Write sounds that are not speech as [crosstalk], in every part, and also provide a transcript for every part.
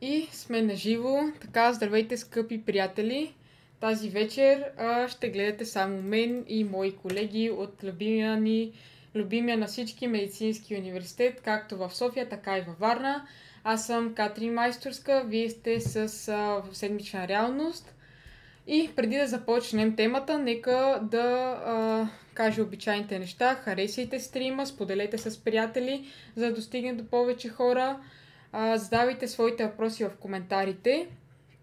И сме на живо. Така, здравейте, скъпи приятели! Тази вечер а, ще гледате само мен и мои колеги от любимия ни, любимия на всички медицински университет, както в София, така и във Варна. Аз съм Катрин Майсторска, вие сте с а, седмична реалност. И преди да започнем темата, нека да а, кажа обичайните неща. Харесайте стрима, споделете с приятели, за да достигне до повече хора. Задавайте своите въпроси в коментарите.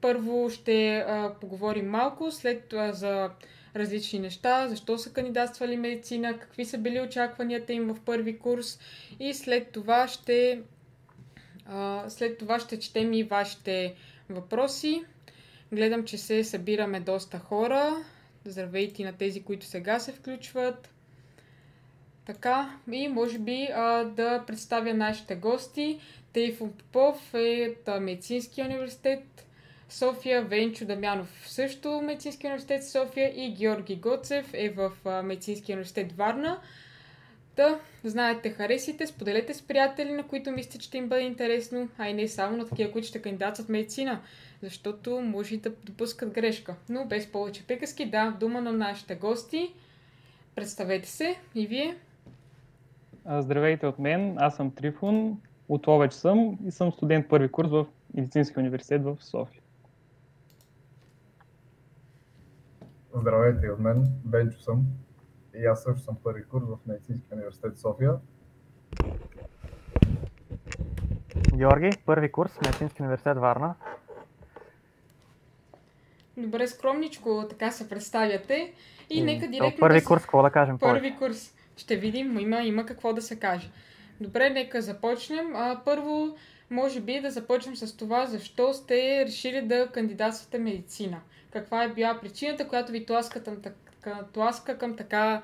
Първо ще а, поговорим малко, след това за различни неща, защо са кандидатствали медицина, какви са били очакванията им в първи курс и след това ще, а, след това ще четем и вашите въпроси. Гледам, че се събираме доста хора. Здравейте на тези, които сега се включват. Така, и може би а, да представя нашите гости. Тейфон Попов е от Медицинския университет София, Венчо Дамянов също Медицинския университет София и Георги Гоцев е в Медицинския университет Варна. Да, знаете, харесите, споделете с приятели, на които мислите, че ще им бъде интересно, а и не само на такива, които ще кандидатстват медицина, защото може и да допускат грешка. Но без повече приказки, да, дума на нашите гости. Представете се и вие. Здравейте от мен, аз съм Трифун, от Ловеч съм и съм студент първи курс в Медицинския университет в София. Здравейте от мен, Бенчо съм и аз също съм първи курс в Медицинския университет София. Георги, първи курс, Медицински университет Варна. Добре, скромничко така се представяте. И нека директно. Първи да курс, какво да кажем повече? Първи курс. Ще видим, има, има какво да се каже. Добре, нека започнем. А, първо, може би да започнем с това, защо сте решили да кандидатствате медицина. Каква е била причината, която ви тласка, към, тласка към така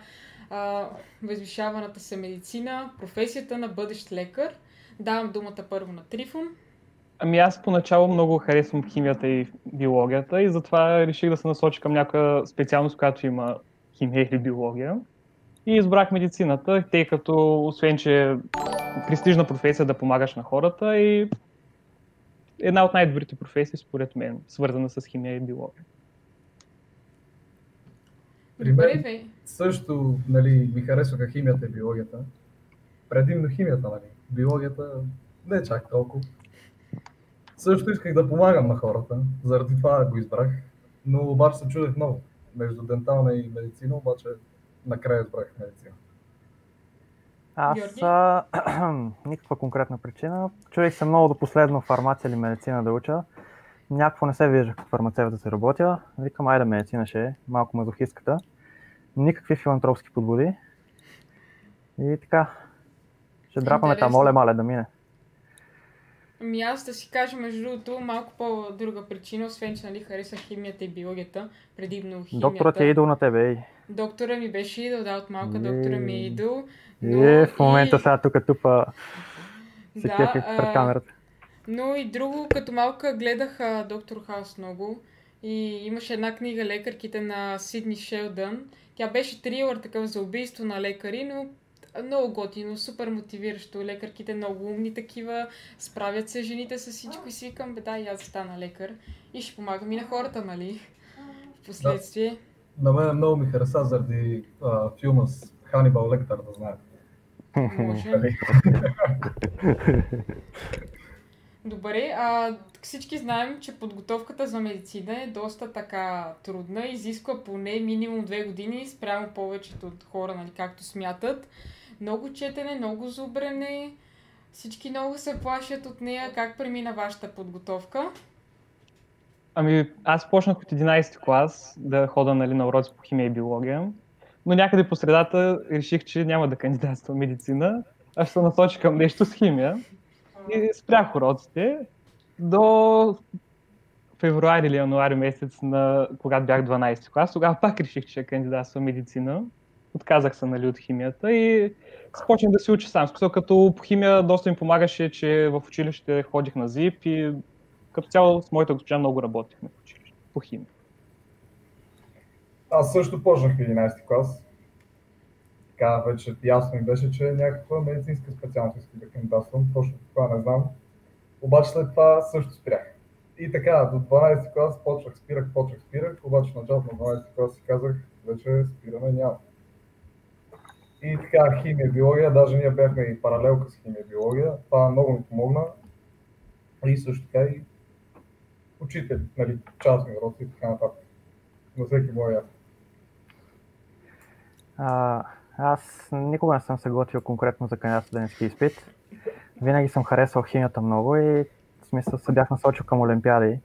а, възвишаваната се медицина, професията на бъдещ лекар. Давам думата първо на Трифон. Ами аз поначало много харесвам химията и биологията и затова реших да се насоча към някаква специалност, която има химия или биология. И избрах медицината, тъй като освен, че престижна професия да помагаш на хората и една от най-добрите професии, според мен, свързана с химия и биология. При мен също нали, ми харесваха химията и биологията. Предимно химията, нали. Биологията не чак толкова. Също исках да помагам на хората, заради това го избрах. Но обаче се чудех много. Между дентална и медицина, обаче накрая избрах медицина. Аз а, [clears throat] никаква конкретна причина. Чудих се много до последно фармация или медицина да уча. Някакво не се виждах като фармацевт да се работя. Викам, айде медицина ще е, малко мазохистката. Никакви филантропски подбуди. И така. Ще драпаме там, моля, мале да мине. Ами аз да си кажа, между другото, малко по-друга причина, освен че нали, харесах химията и биологията, предимно химията. Докторът е идол на тебе, ей. Доктора ми беше идол, да, от малка доктора ми е идол. Но Е, в момента и- сега тук тупа се Да, кефи пред камерата. Но и друго, като малка гледах а, Доктор Хаус много и имаше една книга Лекарките на Сидни Шелдън. Тя беше трилър такъв за убийство на лекари, но много готино, супер мотивиращо. Лекарките много умни такива, справят се жените с всичко и си викам, бе да, и аз стана лекар и ще помагам и на хората, нали? В последствие. На мен много ми хареса заради а, филма с Ханибал Лектър, да знаете. Нали? Добре, а всички знаем, че подготовката за медицина е доста така трудна, изисква поне минимум две години спрямо повечето от хора, нали, както смятат. Много четене, много зубрене, всички много се плашат от нея. Как премина вашата подготовка? Ами, аз почнах от 11 клас да хода нали, на уроци по химия и биология, но някъде по средата реших, че няма да кандидатствам медицина, а ще се насоча към нещо с химия. И спрях уроците до февруари или януари месец, на, когато бях 12 клас. Тогава пак реших, че кандидатствам медицина. Отказах се нали, от химията и започнах да се уча сам. Като по химия доста ми помагаше, че в училище ходих на ЗИП и като цяло с моята госпожа много работихме по химия. Аз също почнах в 11 клас. Така вече ясно ми беше, че някаква медицинска специалност исках да кандидатствам. Точно това не знам. Обаче след това също спрях. И така, до 12 клас почвах, спирах, почвах, спирах, обаче в началото на 12 клас си казах, вече спираме няма. И така, химия, биология, даже ние бяхме и паралелка с химия, биология, това много ми помогна. И също така и учители, нали, частни уроци и така нататък. На всеки мой ясно. А, аз никога не съм се готвил конкретно за кандидат студентски изпит. Винаги съм харесвал химията много и в смисъл се бях насочил към олимпиади.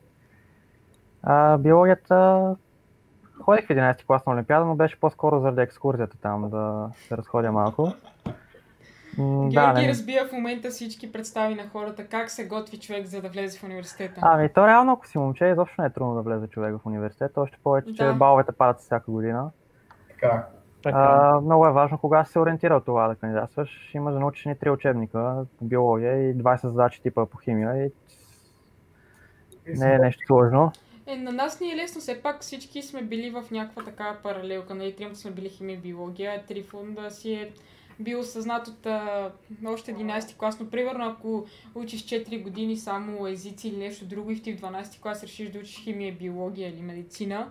А, биологията ходих в 11 клас на олимпиада, но беше по-скоро заради екскурзията там, да се разходя малко. М, Георги не- разбива в момента всички представи на хората как се готви човек за да влезе в университета. Ами то реално, ако си момче, изобщо не е трудно да влезе човек в университет, още повече, че Да. баловете падат всяка година. Така, Така. А, много е важно кога се ориентира от това да кандидатстваш. Има за научени три учебника по биология и 20 задачи типа по химия и не е нещо сложно. Е, на нас ни е лесно, все пак всички сме били в някаква такава паралелка. Нали, тримата сме били химия и биология, Трифон да си е бил съзнат от а, още 11 клас, но примерно ако учиш 4 години само езици или нещо друго и в ти в 12 клас решиш да учиш химия, биология или медицина,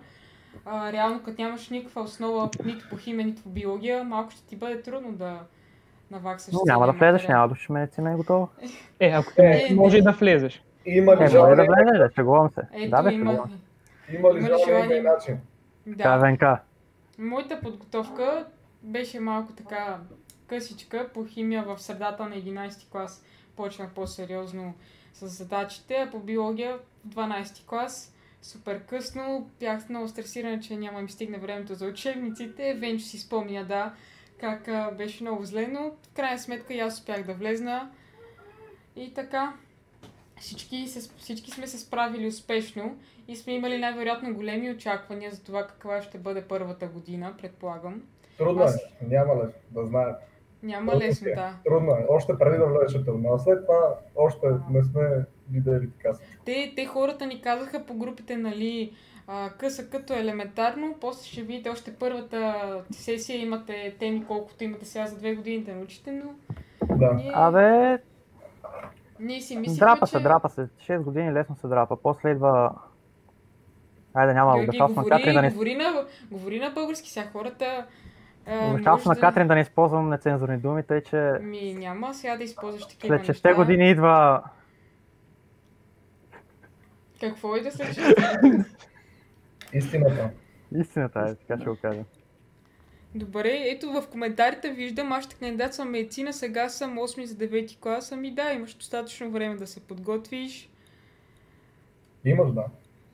а, реално като нямаш никаква основа нито по химия, нито по биология, малко ще ти бъде трудно да наваксаш. Няма да влезеш, няма да учиш медицина и готово. Е, ако Е, може и да влезеш. Има Е, ли може да влезеш, да, шегувам се. Ето да, бе, има. има ли има желание, има начин? Да. ВНК. Моята подготовка беше малко така късичка по химия в средата на 11 клас. Почнах по-сериозно с задачите, а по биология в 12 клас супер късно. Бях много стресирана, че няма ми стигне времето за учебниците. Венчо си спомня, да, как а, беше много зле, но в крайна сметка и аз успях да влезна. И така, всички, се, всички сме се справили успешно и сме имали най-вероятно големи очаквания за това каква ще бъде първата година, предполагам. Трудно е, Аз- няма лесно, да знаете. Няма Трудно лесно, е. да. Трудно е, още преди да влезеш е трудно, а след това още не сме видели така. Те, те хората ни казаха по групите, нали, а, къса като елементарно, после ще видите още първата сесия, имате теми колкото имате сега за две години да научите, но Да. ние, Абе, ние си мислихме, драпа че... се, драпа се. 6 години лесно се драпа. После идва... Айде, няма да Георги, на Катрин да не, говори, говори, на, говори на български, сега хората... а, обещавам може на да- Катрин да не използвам нецензурни думи, тъй че Ми няма сега да използваш такива след 6 неща. години идва Какво и да след 6 [laughs] Истината. истината, е, така ще го кажа. Добре, ето в коментарите виждам, аз ще кандидатствам медицина, сега съм 8 за 9 клас, ами да, имаш достатъчно време да се подготвиш. Имаш, да.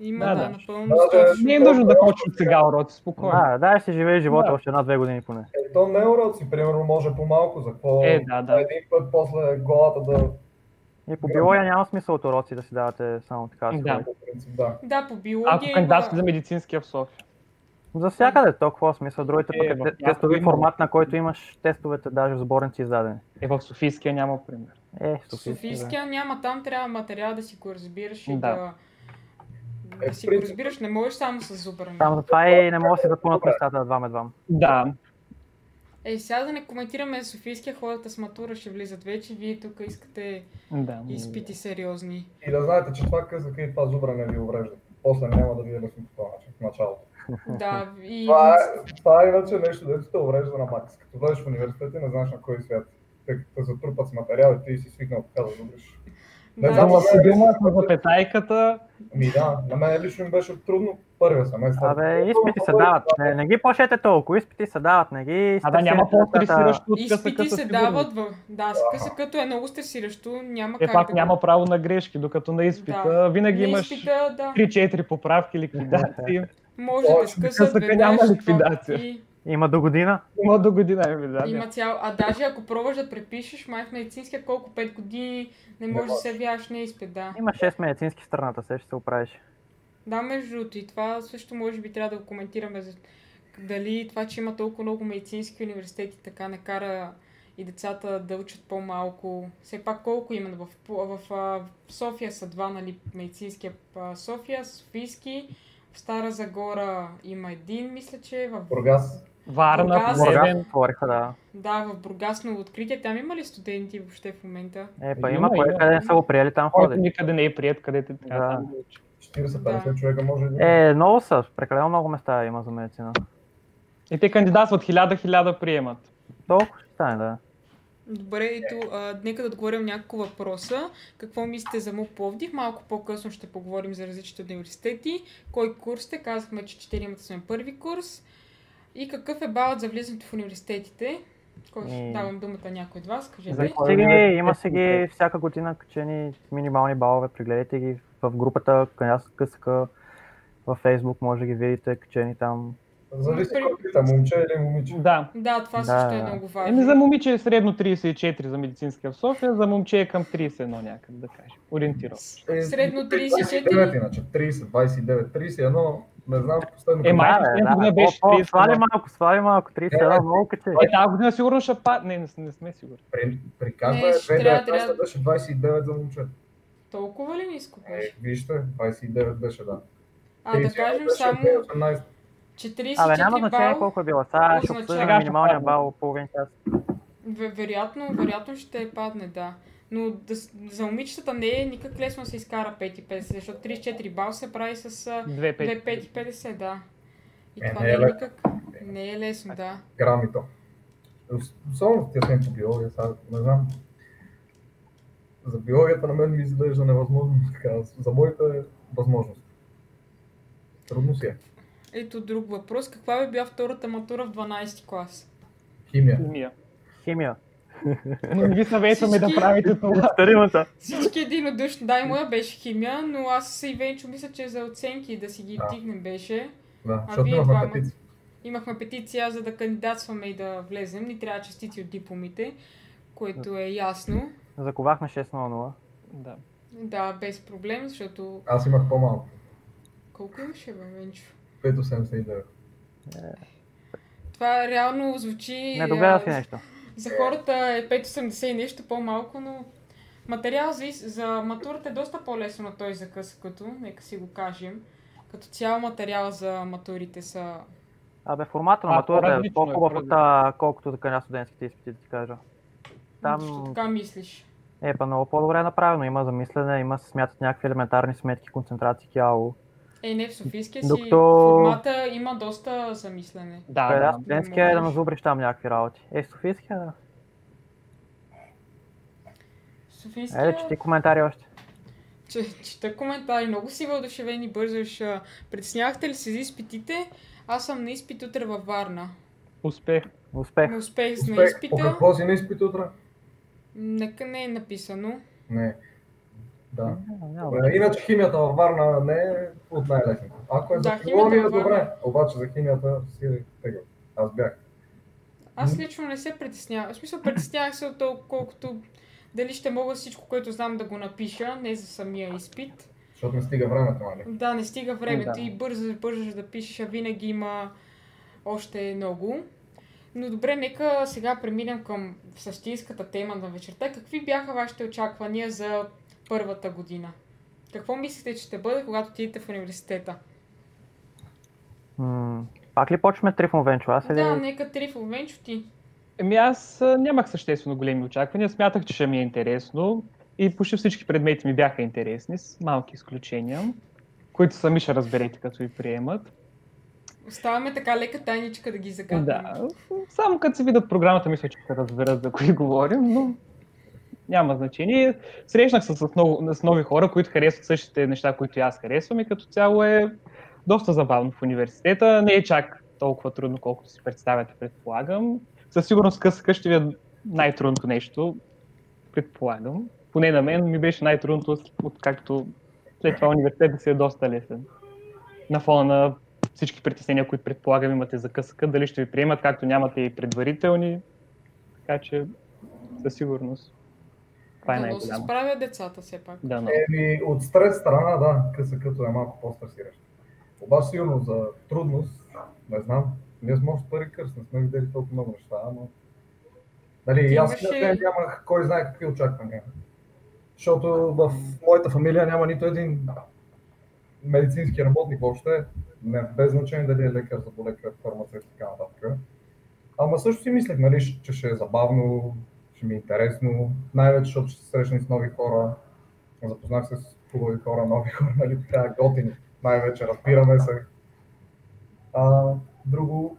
Има, Да, да, да. напълно Да, достатъчно. Не е нужно да от сега уроци, спокойно. А, да, ще живее живота Да. още една-две години поне. Е, то не е уроци, примерно може по-малко, за какво Е, да, да. един път после главата да... И по биология няма смисъл от уроци да си давате само така. да си Да. да. Да, по биология Ако кандидатствате за медицинския в София. За всякъде толкова смисъл. Другите Е, пък е някои тестови има. формат, на който имаш тестовете даже в сборници издадени. Е, в Софийския няма пример. Е, В Софийския. да. Софийския няма, там трябва материал да си го разбираш и Да. да... Е, Да в си го разбираш, не можеш само с зубърни. Там затова и не мога да си запълнат местата двам-едвам. Да, Е, сега да не коментираме Софийския, хората с матура ще влизат вече, вие тук искате да. изпити сериозни. И да знаете, че това късъка и това зубра не ви уврежда. После няма да ви е лесно по този начин, в началото. Да, и... [laughs] Това е, това е иначе нещо, дето те уврежда на макс. Като влезеш в университета и не знаеш на кой свят. Те те затрупат с материал и ти си свикнал така да зубриш. Не Да, знам, да си се- дума на запетайката. Ми да, на мен лично ми беше трудно първия семестър. Абе, изпити се дават. Не, не ги плашете толкова. Изпити се дават. Не ги А да няма по-стресиращо от Изпити късъка се дават в... Да, с късъкато е много стресиращо, няма Е, как пак да няма право на грешки, докато на изпита винаги На имаш изпита, да. 3-4 поправки, ликвидации. Може да скъсат веднъж. няма ликвидация. И Има до година. Има до година, еми, да. има цял... А даже ако пробваш да препишеш, май в медицинския колко 5 години не можеш да се явяваш на изпит, да. Има 6 медицински в страната, се ще се оправиш. Да, между другото, и това също може би трябва да го коментираме. За... Дали това, че има толкова много медицински университети, така не кара и децата да учат по-малко. Все пак колко има? В, в, в, в София са два, нали, медицинския София, Софийски. В Стара Загора има един, мисля, че е в Бургас. Варна, Бургас. Бургас отвориха, да. Да, в Бургас ново откритие. Там има ли студенти въобще в момента? Е, па Има, има, къде не са го приели, там ходи. никъде не е прият, където трябва Да. там да учи. 40-50 Да. човека може да Е, много са, прекалено много места има за медицина. И те кандидатстват хиляда, хиляда приемат. Толкова ще стане, да. Добре, ето, а, нека да отговорим няколко въпроса. Какво мислите за МУ Пловдив? Малко по-късно ще поговорим за различните университети. Кой курс сте? Казахме, че четиримата сме първи курс. И какъв е балът за влизането в университетите? Кой ще давам думата някой от вас? За Кажете. кой? Си ги, има си ги всяка година качени минимални балове, прегледайте ги в групата КСК, във Facebook може да ги видите, качени там. Зависи При- кой пита, момче или момиче. Да. Да, това Да, също е да. много важно. Еми за момиче е средно 34 за медицинския в София, за момче е към 31 някъде, да кажем. Ориентирован. Е, Средно 29, 34. иначе 30, 29, 31, не знам последно. Е, май- Да, година да, беше по- по- 31. Свали малко, свали малко, 31, много качени. Е, тази година сигурно ще падне. Не, не, не сме сигурни. При, при кажда Не, ще трябва- 2019 трябва- беше 29 за момче. Толкова ли ниско Е, беше? вижте, 29 беше, да. А да 31 кажем само, 18. че 34 Абе, няма значение колко е било. Сега ще обсъдим минималния бал половин час. ве- вероятно, вероятно ще падне, да. Но да, за момичетата не е никак лесно да се изкара 5 и 50, защото 34 бал се прави с а, 2 5. 2 5 и 50, да. И Е, това не не е е лесно. никак, не е лесно, да. грамито. Особено в тия по биология, сега не знам. За биологията на мен ми изглежда невъзможно. [laughs] Така, за моите възможности. Трудно си е. Ето друг въпрос. Каква би била втората матура в 12 клас? Химия. Химия. Химия. Но не ви съветваме да правите това. Старимата. Всички единодушно. Да, и моя беше химия, но аз и Венчо мисля, че за оценки да си ги Да. втигнем беше. Да, А защото вие имахме двама? петиция. Имахме петиция за да кандидатстваме и да влезем. Ни трябва частици от дипломите, което е ясно. Заковахме 6 на 0. Да. Да, без проблем, защото... Аз имах по-малко. Колко имаше, бе, Венчо? 5,79. Това реално звучи... Не си нещо. За хората е 5,80 и нещо по-малко, но материал за, за матурата е доста по-лесно на той за къското, нека си го кажем. Като цяло материал за матурите са... Абе, формата на матурата е е, по-хубав от колкото така на студентските изпити, да ти кажа. Там... Там така мислиш. е па много по-добре направено. Има замислене, има се смятат някакви елементарни сметки, концентрации, кяло. Е, не, в Софийския си Докато- формата има доста замислене. Да, Кой да, да. студентския е да назубриш там някакви работи. Е, Софийския, да. Софийския... Е, чети коментари още. Че, чета коментари, много си въодушевени, бързаш. а, Притеснявахте ли се за изпитите? Аз съм на изпит утре във Варна. Успех. Успех. Успех на Успех. По изпита. какво си на изпит утре? Нека не е написано. Не. Да. Няма Добре, иначе химията във Варна не е от най-лесните. Ако е Да, за химията биология, във добре. Обаче за химията си тега. Аз бях. Аз лично не се притеснявам. В смисъл, притеснявах се от толкова, колкото дали ще мога всичко, което знам да го напиша, не за самия изпит. Защото не стига времето, нали? Да, не стига времето Да. и бързаш, бързаш да пишеш, а винаги има още много. Но добре, нека сега преминем към същинската тема на вечерта. Какви бяха вашите очаквания за първата година? Какво мислите, че ще бъде, когато отидете в университета? М, Пак ли почваме Трифон Венчо? Аз или... Да, нека Трифо, Венчо ти. Еми аз нямах съществено големи очаквания. Смятах, че ще ми е интересно. И почти всички предмети ми бяха интересни, с малки изключения, които сами ще разберете, като ви приемат. Оставаме така лека тайничка да ги загаднем. Да, само като се видят програмата, мисля, че ще разберат за кои говорим, но няма значение. Срещнах се с, много, с нови хора, които харесват същите неща, които и аз харесвам и като цяло е доста забавно в университета. Не е чак толкова трудно, колкото си представяте, предполагам. Със сигурност късъка ще ви е най-трудното нещо, предполагам. Поне на мен ми беше най-трудното, откакто след това университетът си е доста лесен. На фона на всички притеснения, които предполагам имате за късъка, дали ще ви приемат, както нямате и предварителни. Така че със сигурност. Това е да, но се най-голямо. справят децата все пак. Да, но. Еми, от стрес страна, да, къса като е малко по-стресиращ. Обаче сигурно за трудност, не знам, ние сме още първи кърс, не сме видели толкова много неща, ама... Нали, Ти и аз имаше- имаше... нямах кой знае какви очаквания. Защото в моята фамилия няма нито един медицински работник въобще, не, без значение дали е лекар, заболекар, фармацевт и така нататък. Ама също си мислех, нали, че ще е забавно, ще ми е интересно, най-вече защото ще се срещна с нови хора, запознах се с хубави хора, нови хора, нали, така готини, най-вече разбираме се. А, друго,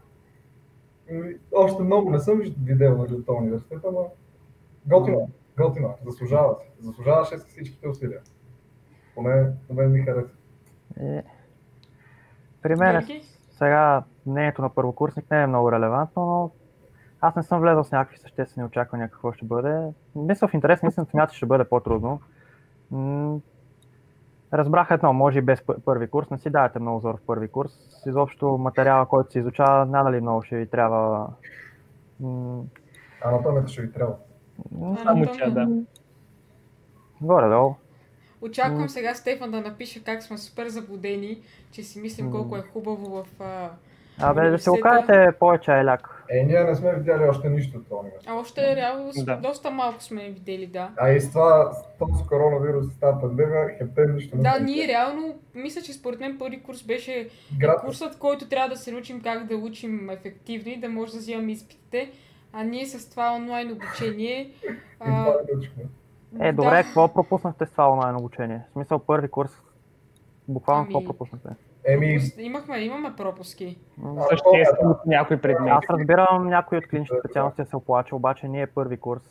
още много не съм видел нали, от този университет, ама готино, готино, заслужава се, заслужаваше с всичките усилия. Поне на мен ми хареса. Е, при мен Георги? сега мнението на първокурсник не е много релевантно, но аз не съм влезъл с някакви съществени очаквания какво ще бъде. Мисля в интерес, наистина смятам, че ще бъде по-трудно. Разбрах едно, може и без пъ- първи курс, не си давате много зор в първи курс. Изобщо материала, който се изучава, надали много ще ви трябва. Анатомията ще ви трябва. Само тя, да. Горе-долу. Очаквам сега Стефан да напише как сме супер заблудени, че си мислим колко е хубаво в... Абе, да се го Университета. кажете повече е ляк. Е, ние не сме видяли още нищо от университет. а още реално с- Да. доста малко сме видели, да. А и с това, с този коронавирус, с тази пандемия, хептен нищо не Да, сме ние реално, мисля, че според мен първи курс беше Град, курсът, който трябва да се научим как да учим ефективно и да може да взимаме изпитите. А ние с това онлайн обучение... [laughs] а, това не. Е, добре, какво пропуснахте с това онлайн обучение? В смисъл първи курс. Буквално какво Ами- пропуснахте? Еми, Имахме, имаме пропуски. М, Съществено някои предмети. Аз разбирам някои от клиничните специалности да се оплача, обаче ние първи курс.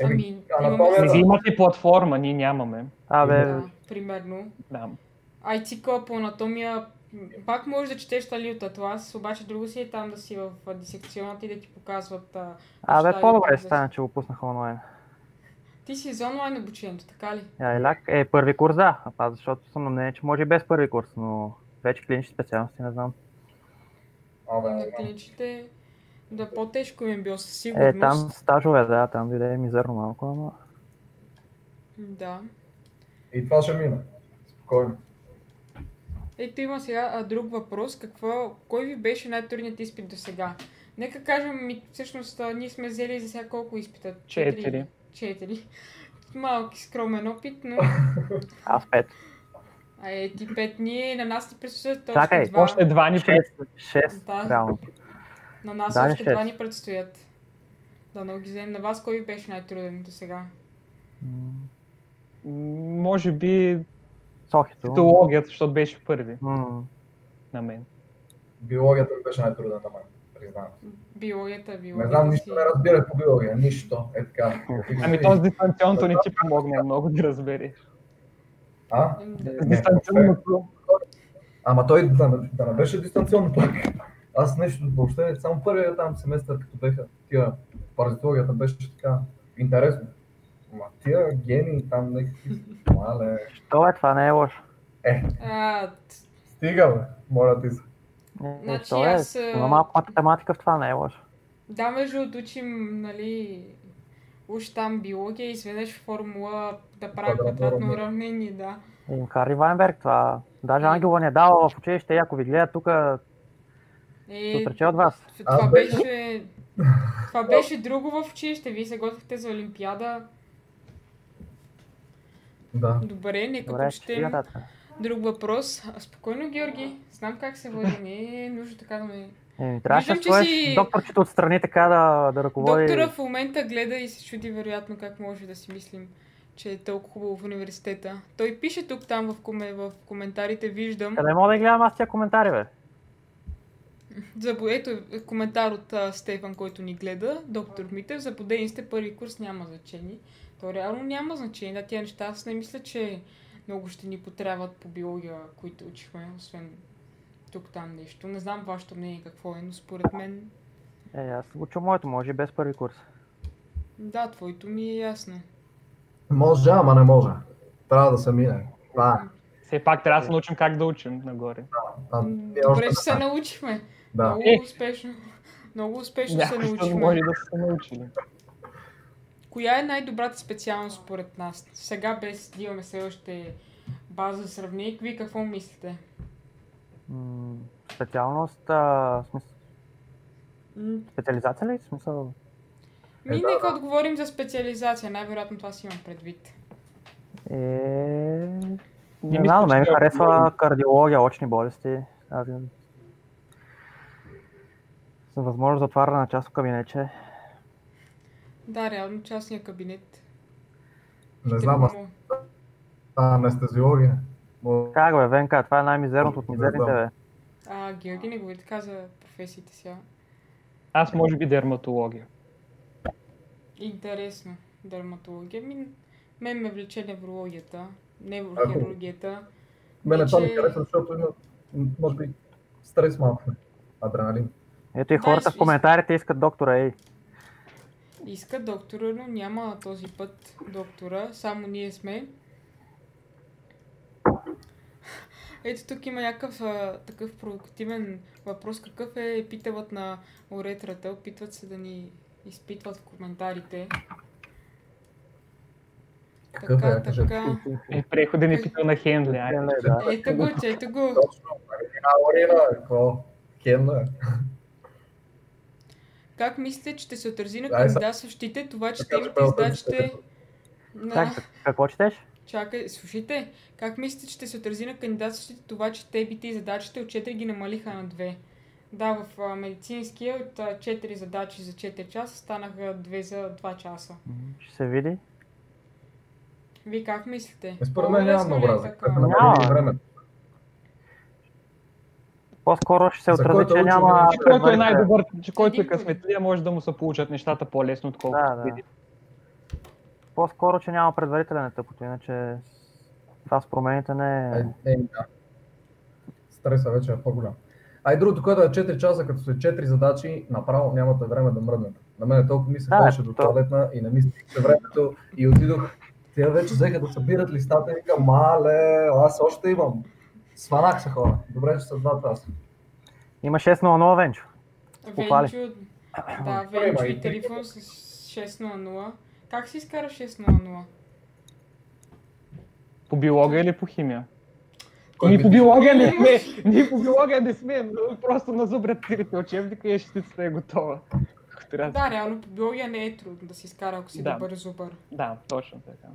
еми, Ами, анатомията- Вие имаме... имате платформа, ние нямаме. Абе, Да, примерно. Да. IT по анатомия пак можеш да четеш тали от атлас, обаче друго си е там да си в дисекционната и да ти показват... А, абе и по-добре стане, че го пуснаха онлайн. Ти си за онлайн обучението, така ли? Я, ляк. Е, първи курс да, а защото съм на мнение, че може и без първи курс, но вече клинични специалности не знам. Абе, на клиничните да по-тежко им е било със сигурност. Е, там стажове, да, там дойде мизерно малко, ама... Да. И това ще мине. Спокойно. Ето има сега а, друг въпрос. Какво, кой ви беше най-трудният изпит до сега? Нека кажем, ми, всъщност а, ние сме взели за сега колко изпита? Четири. Четири. Малки скромен опит, но [laughs] Аз пет. а е ти пет ние, на нас ни предстоят още Чакай, два. Още два ни пред... Шест, шест, Да. реално. На нас Да, още шест. два ни предстоят. Да, много ги вземем. На вас кой ви беше най-труден до сега? Може би Сохито. фитологията, защото беше първи М, на мен. Биологията беше най-трудна на мен, признавам. Биологията, Не биологията знам, си... нищо не разбирах по биология, нищо. Е така. Ами то с дистанционното не ти помогне много да разбереш. А? С Не, дистанционното Ама той да, не- да не беше дистанционно пак. Аз нещо въобще, само първият там семестър, като беха тия паразитологията беше така интересно. Ма тия гени там някакви... Мале... То е, това не е лошо. Е, стига бе, моля ти се. Е, Значи то е, аз, има малко математика в това не е лошо. Да, между учим, нали, уж там биология, изведнъж формула да прави Квадратно уравнение. да. И Хари Вайнберг, това. Даже Ангела ни е дала в училище, и ако ви гледат тук, се Е, отрече от вас. това беше... Това беше друго в училище, вие се готвихте за Олимпиада. Да. Добре, нека Добре, ще прочетем. Друг въпрос. А, Спокойно, Георги, знам как се води, не е нужно така да ме... Еми, трябваше да си- докторчето отстрани така да, да ръководи. Доктора в момента гледа и се чуди вероятно как може да си мислим, че е толкова хубаво в университета. Той пише тук там в, коме, в коментарите, виждам. Къде мога да гледам аз тия коментари, бе? За, ето е коментар от а, Стефан, който ни гледа. Доктор Митев, заблудени сте първи курс, няма значение. То реално няма значение. Да, тия неща аз не мисля, че много ще ни потребват по биология, които учихме, освен тук там нещо. Не знам вашето мнение какво е, но според мен, Е, аз уча моето, може без първи курс. да, твоето ми е ясно. Може, ама не може. Трябва да се мине. Това е. Все пак трябва да се научим как да учим нагоре. А, М, ние Добре, че се научихме. Да. Много Е. успешно. Много успешно се Някой ще научихме. може да се научили. Коя е най-добрата специалност според нас? Сега без да имаме все още база за сравнение, вие какво мислите? М, специалност, а, смисъл, специализация ли? В Смисъл, Ми Е, да, нека да. отговорим за специализация, най-вероятно това си имам предвид. е... Не мисля, знам, мен ми харесва кардиология, очни болести. Аз имам- За възможност за отваряне на частно кабинетче. Да, реално частния кабинет. Не Ще знам, аз а, анестезиология. Мо- Как бе, Венка, това е най-мизерното от Не мизерните, бе. А, Георги не говори така за професиите сега. Аз може би дерматология. Интересно. Дерматология. Ми, мен ме влече неврологията, неврохирургията. Мене това ми харесва, защото има, може би, стрес малко. Адреналин. Ето и Да, хората и- в коментарите искат доктора, ей. Иска доктора, но няма този път доктора, само ние сме. Ето тук има някакъв а, такъв провокативен въпрос. Какъв е епителът на уретрата? Опитват се да ни изпитват в коментарите. Какъв е, Така, кажи. така. Е, преходен епител на Хенли. Ето го, че ето го. Точно. Аурина, какво? Хенна. Как мислите, че ще се отрази на кандидатстващите това, че те имат издачите на... Как, какво четеш? Чакай, слушайте, как мислите, че ще се отрази на кандидатстващите това, че тебите и задачите от 4 ги намалиха на 2? Да, в а, медицинския от а, 4 задачи за 4 часа станаха 2 за 2 часа. Ще се види. Вие как мислите? Е, Според мен няма е много разлика. така? Няма. времето. По-скоро ще се отрази, че няма... че който е най-добър, че който е късметлия, може да му се получат нещата по-лесно, отколкото Да, да. По-скоро, че няма предварителен етап, иначе това с промените не е... Е, е, да. Стреса вече е по-голям. А и другото, което е 4 часа, като са 4 задачи, направо нямате време да мръднете. На мен толкова ми се Да, ходеше до туалетна и не ми стигаше времето и отидох. Тя вече взеха да събират листата и викам, мале, аз още имам. Сванах се хора. Добре, че са 2 часа. Има 6.00, Венчо. Похвали. Венчо, [clears throat] да, Добре, Венчо и и ти- телефон с 600. Как си изкара 600? По биология или по химия? Би- по биология не сме, ние по биология не сме, но просто назубрят трите учебника и шестицата е готова. Да- Да, реално по биология не е трудно да си изкара, ако си Да. добър зубър. Да, точно така.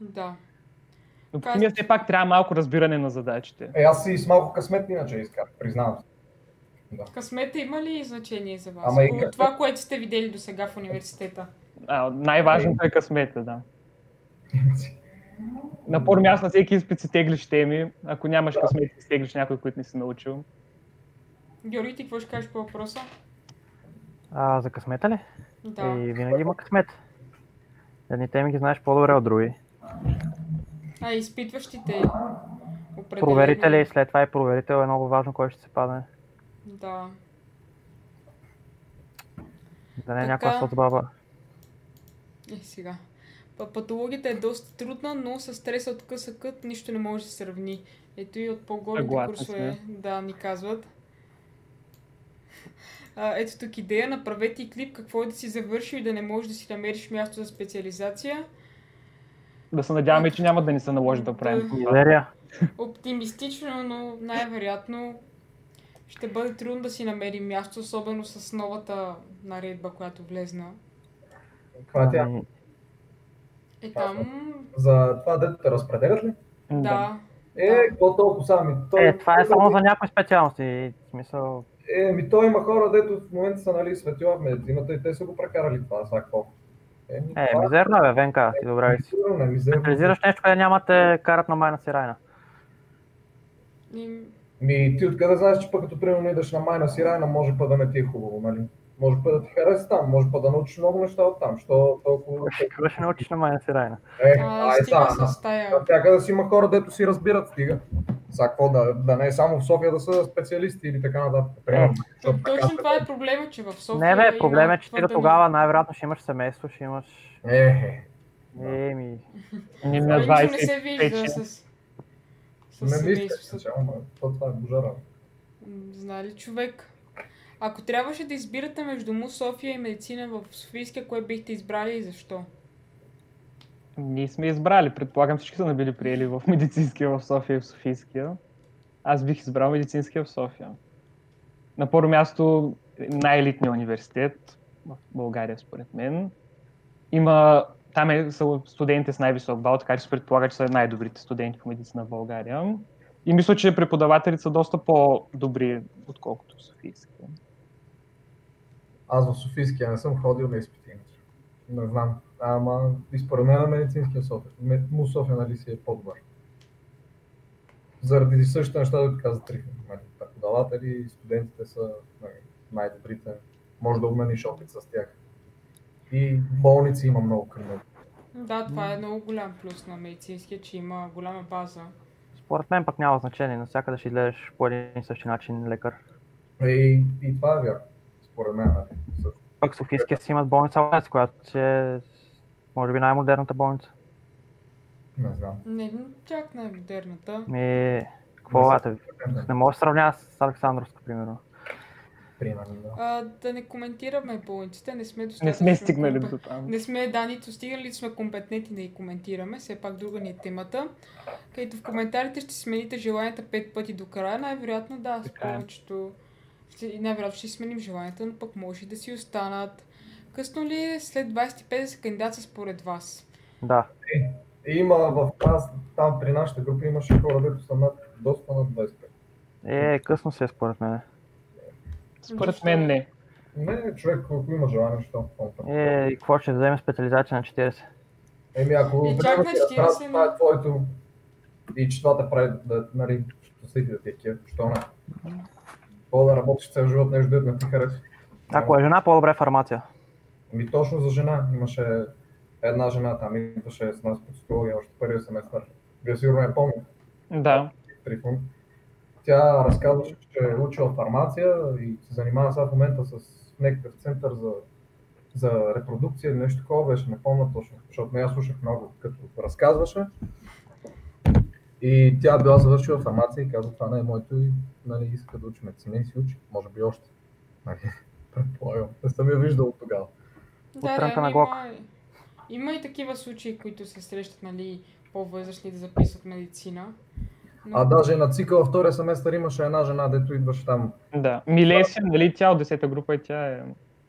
Да. Химия че- все пак трябва малко разбиране на задачите. Е, аз си с малко късмет иначе изкарах, признавам. се. Да. Късмета има ли значение за вас? Ама и От това, което сте видели до сега в университета. А, най-важното е късмета, да. На първо място на всеки изпит си теглиш теми. Ако нямаш късмет, си теглиш някой, който не си научил. Георги, ти какво ще кажеш по въпроса? А, за късмета ли? Да. И винаги има късмет. Едни теми ги знаеш по-добре от други. А, изпитващите. Определено. Проверители, след това и проверител е много важно кой ще се падне. Да. Да не е Така. някаква соцбаба. Е, сега. Па- Патологията е доста трудна, но с стреса от късъкът нищо не може да се сравни. Ето и от по-голите курсове, да, ни казват. А, ето тук идея, направете и клип какво е да си завършил и да не можеш да си намериш място за специализация. Да се надяваме, че няма да ни се наложи да правим това. Оптимистично, но най-вероятно ще бъде трудно да си намерим място, особено с новата наредба, която влезна. Каква тя? Ами, Е там, За това дето те разпределят ли? да. Е, какво толкова сами? Той, Е, това е само за някои специалности. Смисъл, Е, ми той има хора, дето в момента са нали, светила в медицината и те са го прекарали това, сега какво? Е, ми, е, това мизерно е, бе, Венка, ти добре ли си. Специализираш нещо, къде няма те карат на майна си райна. И, Ми, ти откъде знаеш, че пък като примерно идеш на майна си райна, може пък да не ти е хубаво, нали? Може пък да ти хареса там, може пък да научиш много неща от там. Що толкова... Какво ще научиш на майна си райна? Е, а, ай, стига са, с тая. Навсякъде си има хора, дето си разбират, стига. Сега какво да, да не е само в София да са специалисти или така нататък. Примерно, защото така Точно това е проблема, че в София Не бе, има проблем е, че ти до твърде тогава най-вероятно ще имаш семейство, ще имаш... Е, е, Еми, Ние много. на Това нищо не се 25 вижда с, с не мисля, то това е божара. Знае ли човек? Ако трябваше да избирате между му София и медицина в Софийския, кое бихте избрали и защо? Ние сме избрали, предполагам всички са набили приели в медицинския в София и в Софийския. Аз бих избрал медицинския в София. На първо място най-елитният университет в България, според мен. Има там е, са студентите с най-висок бал, така че се предполага, че са най-добрите студенти по медицина в България. И мисля, че преподавателите са доста по-добри, отколкото в Софийски. Аз в Софийския не съм ходил на изпити. иначе. Не знам. Ама и според мен на медицинския София. Му София нали си е по-добър. Заради същите неща, да каза Трифон. Нали, Преподаватели и студентите са нали, най-добрите. Може да обмениш опит с тях. И болници има много него. Да, това е много голям плюс на медицинския, че има голяма база. Според мен пък няма значение, навсякъде ще изгледаш по един и същи начин лекар. И, и това е вярно. Според мен. Нали. Пък Софийския си имат болница Лес, която е може би най-модерната болница. Не знам. Не, чак най-модерната. Ми, какво Не е? Не мога да се сравнява с Александровска, примерно. Примерно, да. А, да не коментираме болниците, не сме Не достатъчно... сме стигнали до там. Не сме, да, нито стигнали, сме компетентни да ги коментираме. Все пак друга ни е темата. Където в коментарите ще смените желанията пет пъти до края. Най-вероятно да, с е. Ще- Най-вероятно ще сменим желанията, но пък може и да си останат. Късно ли е след 25 да се кандидатства според вас? Да. И има в нас, там при нашата група имаше хора, дето са над, доста над 25. Е, късно се е според мен. Според мен не. Не, човек, ако има желание, що? Е, и какво ще вземе специализация на 40? Еми, ако Е, чак на времето ти е 40 брат, това е твоето и че това те прави да, нали, щастливи да ти е кеф, що не? Какво да работиш цял живот, нещо дето не ти харесва. Ако е жена, по-добре фармация. Ми точно за жена. Имаше една жена там, идваше с нас по психология още първия семестър. Вие сигурно я помните. Да. Трифон. Тя разказваше, че е учила фармация и се занимава сега в момента с някакъв център за, за репродукция или нещо такова беше, не помня точно, защото не я слушах много, като разказваше. И тя била завършила фармация и каза, това не е моето и нали, иска да учи медицина и си учи, може би още. Нали, [laughs] предполагам. Не съм я виждал от тогава. Да, трънка на има, Глок. има и такива случаи, които се срещат, нали, по-възрастни да записват медицина. Но... А даже на цикъл втория семестър имаше една жена, дето идваше там Да. Милесия, нали, тя от 10-та група и тя е...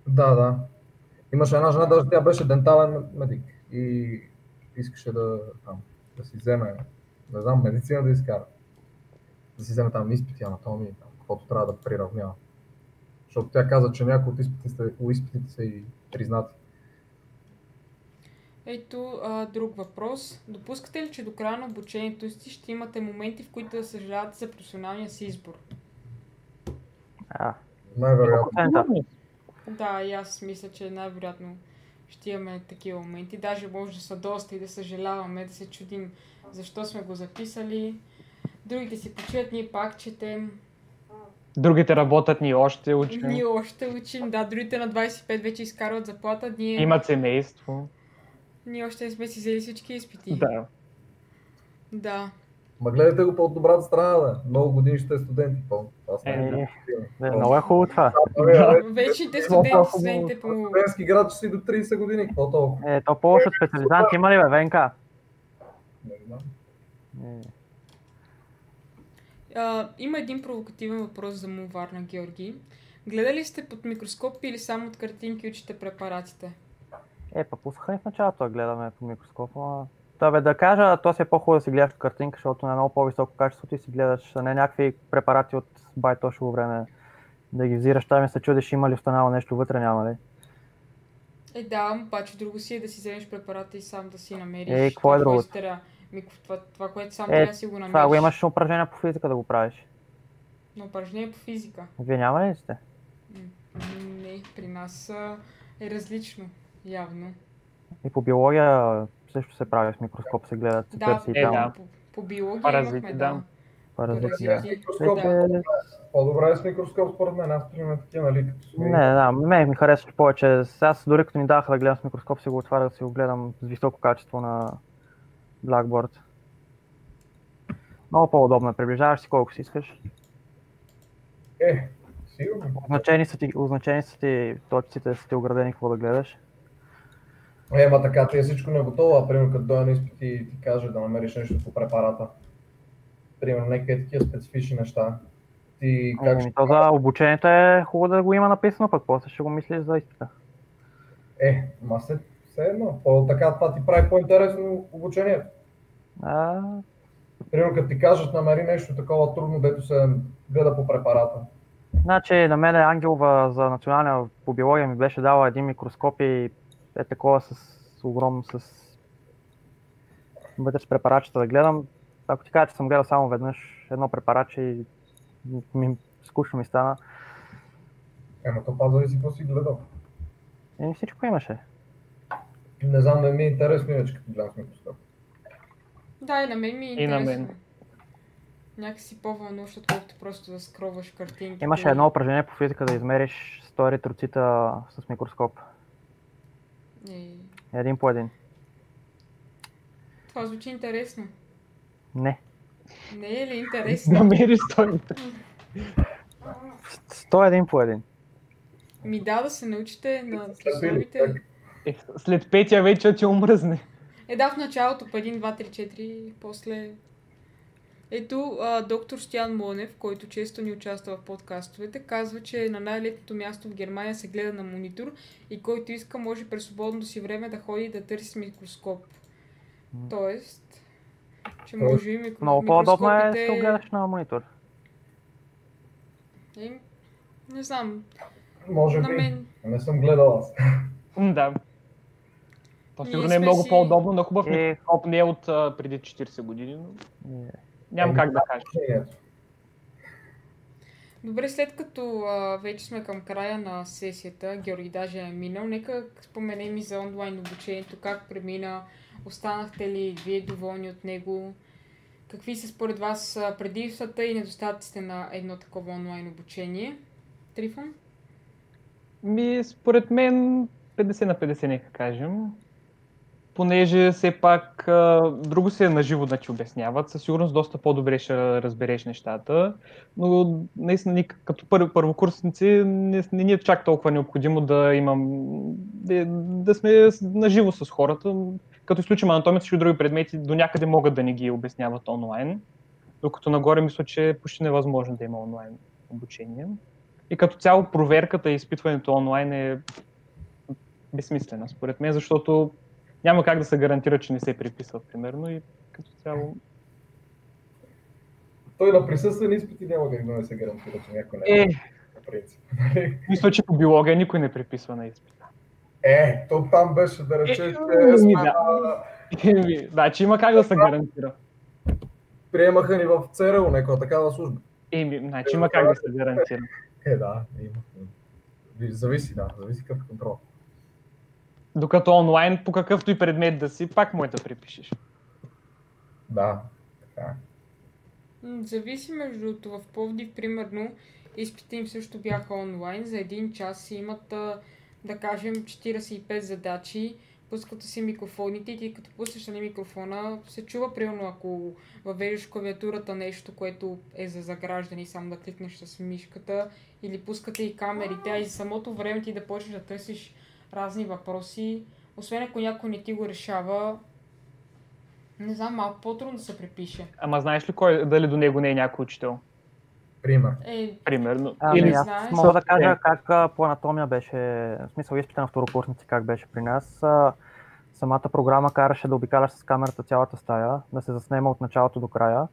Да, да. Имаше една жена, даже тя беше дентален медик и искаше да, там, да си вземе, не знам, медицина да изкара. Да си вземе там изпити, анатомии, там, каквото трябва да приравнява. Защото тя каза, че някои от изпитите, са- изпитите са и признати. Ето а, друг въпрос. Допускате ли, че до края на обучението си ще имате моменти, в които да съжалявате за професионалния си избор? А, Най-вероятно. Да, и аз мисля, че най-вероятно ще имаме такива моменти. Даже може да са доста и да съжаляваме, да се чудим защо сме го записали. Другите си почиват, ние пак четем. Другите работят, ние още учим. Ние още учим. Да, другите на 25 вече изкарват заплата. Ние, Имат семейство. ние още не сме си взели всички изпити. Да. Да. Ма гледайте го по добрата страна, да. Много години ще е студенти. По. Аз не Е, е, Да, много е хубаво това. Вечните студенти, студентите по... Студентски град ще си до 30 години, какво толкова? Е, то повече от специализанти има ли бе, ВНК? Не знам. Е, има един провокативен въпрос за Мувар на Георги. Гледали сте под микроскоп или само от картинки учите препаратите? Е, па пуснаха ни в началото да гледаме по микроскопа, ама... Та бе, да кажа, то си е по-хубаво да си гледаш картинка, защото на много по-високо качество ти си гледаш, не някакви препарати от байтошово време да ги взираш, там и се чудиш има ли останало нещо вътре, няма ли. Е, да, обаче друго си е да си вземеш препарата и сам да си намериш. Е, какво е. Ми, това, това, което сам Е, трябва да си го намериш. Това го имаш упражнения по физика да го правиш. На упражнение по физика. Вие няма ли сте? Не, при нас е различно, явно. И по биология също се прави с микроскоп, се гледат, се Да, търси и е, там. да. по, по биология Паразити, имахме, да. Паразити, да. Микроскоп, Да. Е, По-добре е с микроскоп, според мен. Аз примерно такива, нали, Не, да, мен ми харесва повече. Аз дори като ми даха да гледам с микроскоп, си го отваря да си го гледам с високо качество на Blackboard. Много по-удобно е. Приближаваш си колко си искаш. Е, сигурно. Означени са ти, означени са ти точците, са ти оградени какво да гледаш. Е, ма така, ти е всичко не готово, а примерно като дойде на изпит и ти каже да намериш нещо по препарата. Примерно, някакви такива специфични неща. Ти как Ами, ще... то за обучението е хубаво да го има написано, пък после ще го мислиш за изпита. Е, ма след, Все едно. По, така това ти прави по-интересно обучението. А, Примерно, като ти кажат, намери нещо такова трудно, дето се гледа по препарата. значи на мен Ангелова за националния по биология ми беше дала един микроскоп и е такова с огромно с вътре с препаратчета да гледам. Ако ти кажа, че съм гледал само веднъж едно препаратче и ми, скучно ми стана, Ема то пак зависи какво си гледал. и всичко имаше. Не знам, не ми е интересно иначе, като гледам с микроскоп. Да, и на мен ми е И на интересно. мен. Някакси по-вълнуващо, отколкото просто да скроваш картинки. Имаше едно упражнение по физика да измериш 100 еритроцита с микроскоп. Е, Един по един. това звучи интересно. Не. Не е ли интересно? Намериш стойност. 100 един по един. Ми да, да се научите на как? Е, след петия вече ти омръзне. Е, да, в началото по 1, 2, 3, 4, после... Ето, а, доктор Стян Монев, който често ни участва в подкастовете, казва, че на най-летното място в Германия се гледа на монитор и който иска може през свободното си време да ходи да търси с микроскоп. Тоест, че може и микро... Много по-удобно е да се огледаш на монитор. Е, не знам, Може на би. мен... Не съм гледал аз. Да. То сигурно е много си- по-удобно на хубав Е. микроскоп, не е от а, преди 40 години, но И- нямам Еми, как да кажа. Добре, след като а, вече сме към края на сесията, Георги даже е минал, нека споменем и за онлайн обучението, как премина, останахте ли вие доволни от него, какви са според вас предимствата и недостатъците на едно такова онлайн обучение. Трифон? Ми, според мен 50 на 50, нека кажем. Понеже все пак друго се е наживо да ти обясняват, със сигурност доста по-добре ще разбереш нещата, но наистина като пър, първокурсници не, не ни е чак толкова необходимо да имам, да, да сме наживо с хората. Като изключим анатомията, всички други предмети до някъде могат да ни ги обясняват онлайн, докато нагоре мисля, че е почти невъзможно да има онлайн обучение. И като цяло проверката и изпитването онлайн е безсмислена, според мен, защото няма как да се гарантира, че не се приписва, примерно, и като цяло... Той на присъствени изпити няма как да не се гарантира, че някой не Е, е. Нали? мисля, че по биология никой не приписва на изпита. Е, то там беше да рече, Е, че ми сме да. на... Да, че има как да се гарантира. приемаха ни в ЦРУ, някаква такава служба. Еми, значи има как да се гарантира. Е, да, има. Ви- Зависи, да, зависи какъв е контрол. Докато онлайн, по какъвто и предмет да си, пак може да припишеш. Да, така. е. Зависи между другото. В Пловдив, примерно, изпитите им също бяха онлайн. За един час си имат, да кажем, 45 задачи. Пускат си микрофоните и ти като пуснеш на микрофона, се чува, примерно, ако въвеждаш клавиатурата нещо, което е за заграждане и само да кликнеш с мишката, или пускате и камерите, а и за самото време ти да почнеш да търсиш разни въпроси. Освен ако някой не ти го решава, не знам, малко по-трудно да се препише. Ама знаеш ли кой, дали до него не е някой учител? Пример. Е, Примерно. Ами Или аз знаеш. мога да кажа Е. как по анатомия беше, в смисъл изпита на второкурсници как беше при нас. Самата програма караше да обикаляш с камерата цялата стая, да се заснема от началото до края.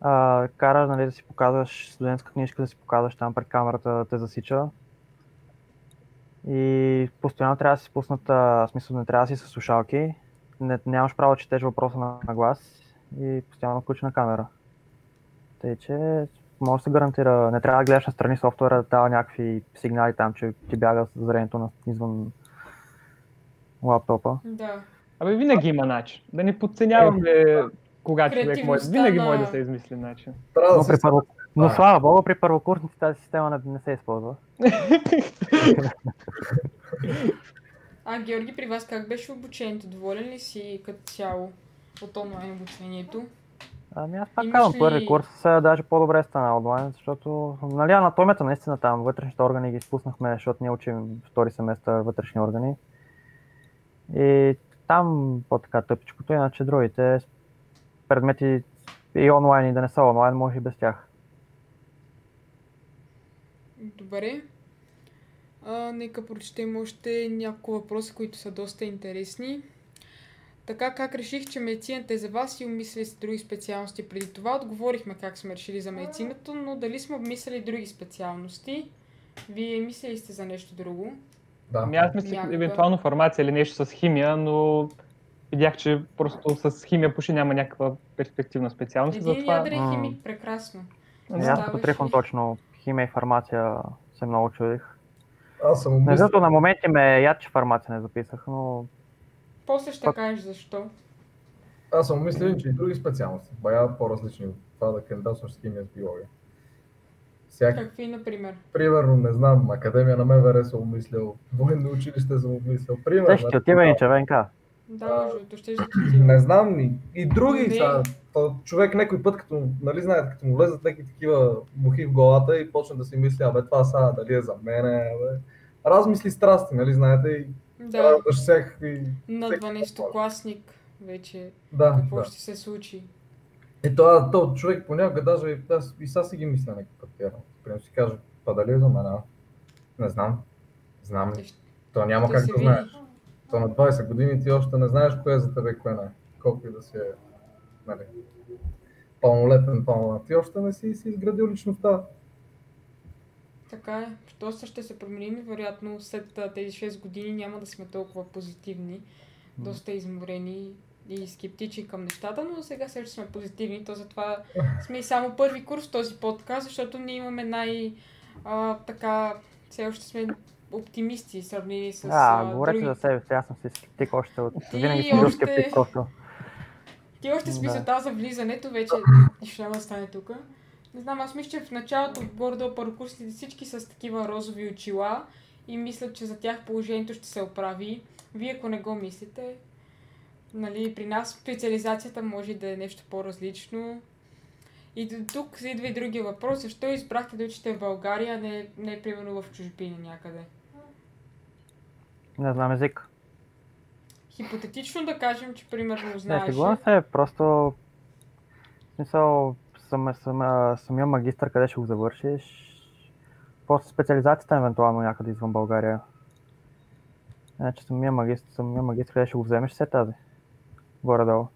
А, кара нали, да си показваш студентска книжка, да си показваш там пред камерата да те засича. И постоянно трябва да си пуснат, а, смисъл не трябва да си с слушалки, не, нямаш право да четеш въпроса на, на глас и постоянно включена камера. Тъй, че може да се гарантира, не трябва да гледаш настрани софтуера да дава някакви сигнали там, че ти бяга зрението на извън лаптопа. да. Абе, винаги има начин. Да не подценяваме кога човек може. Винаги на- може да се измисли начин. Трябва да се... Но А. слава богу, при първокурсници тази система не, се използва. А, Георги, при вас как беше обучението? Доволен ли си като цяло от онлайн обучението? Ами аз пак казвам, ли- първи курс даже по-добре стана онлайн, защото нали, анатомията наистина там, вътрешните органи ги изпуснахме, защото ние учим втори семестър вътрешни органи. И там по-така тъпичкото, иначе другите предмети и онлайн и да не са онлайн, може и без тях. Добре. А, нека прочетем още няколко въпроса, които са доста интересни. Така как реших, че медицината е за вас и умислили сте други специалности преди това? Отговорихме как сме решили за медицината, но дали сме обмислили други специалности? Вие мислили сте за нещо друго? Да. Ами аз мислих Някога. евентуално фармация или нещо с химия, но видях, че просто с химия почти няма някаква перспективна специалност. Един затова... ядрен химик, прекрасно. И аз Ставаш като Трифон ли? точно химия и фармация се много чудих. Аз съм Не умислил, защото на моменти ме яд, че фармация не записах, но После ще Пък- кажеш защо. аз съм умислил, че и други специалности, бая по-различни от това да кандидатстваш с химия с биология. Всяка, Какви, например? примерно, не знам, Академия на МВР съм умислил, военно училище съм умислил, примерно. ще ти отива и червенка. Да, между другото, ще [clears throat] ти отива. Не знам, и, и други Не. са. То, човек някой път, като, нали знаете, като му влезат някакви такива мухи в главата и почне да си мисли, абе това са, дали е за мене, абе. Размисли страсти, нали знаете, и Да, всякакви... на всеки 12 класник вече Да, какво да. ще се случи. И това, то човек понякога даже, и аз и сега си ги мисля някакъв път, тя. Примерно си кажа, па дали е за мен, а? Не знам. Знам ли. ще- То няма ще как да види. знаеш. То на 20 години ти още не знаеш кое е за тебе, кое не. Колко и да си е, нали, пълнолетен, пълнолетен. Ти още не си, си изградил личността. Така е. Доста ще се променим и вероятно след тези 6 години няма да сме толкова позитивни, доста изморени и скептични към нещата, но сега също сме позитивни, то затова [laughs] сме и само първи курс в този подкаст, защото ние имаме най... А, така, все още сме оптимисти, сравнени с А, а, говорете други. за себе си, аз съм си скептик още от... Ти Винаги съм бил скептик просто. Ти още с Да. мисълта за влизането вече нищо няма да стане тук. Не знам, аз мисля, че в началото горе-долу първокурсите всички с такива розови очила и мисля, че за тях положението ще се оправи. Вие ако не го мислите, нали, при нас специализацията може да е нещо по-различно. И до тук идва и другия въпрос. Защо избрахте да учите в България, а не, не примерно в чужбина някъде? Не знам език. Хипотетично да кажем, че примерно Не, знаеш. шегувам се, просто... В смисъл, съм, съм, самия магистър, къде ще го завършиш? После специализацията евентуално някъде извън България. Значи самия магистър, самия магистър, къде ще го вземеш, се тази. Горе-долу.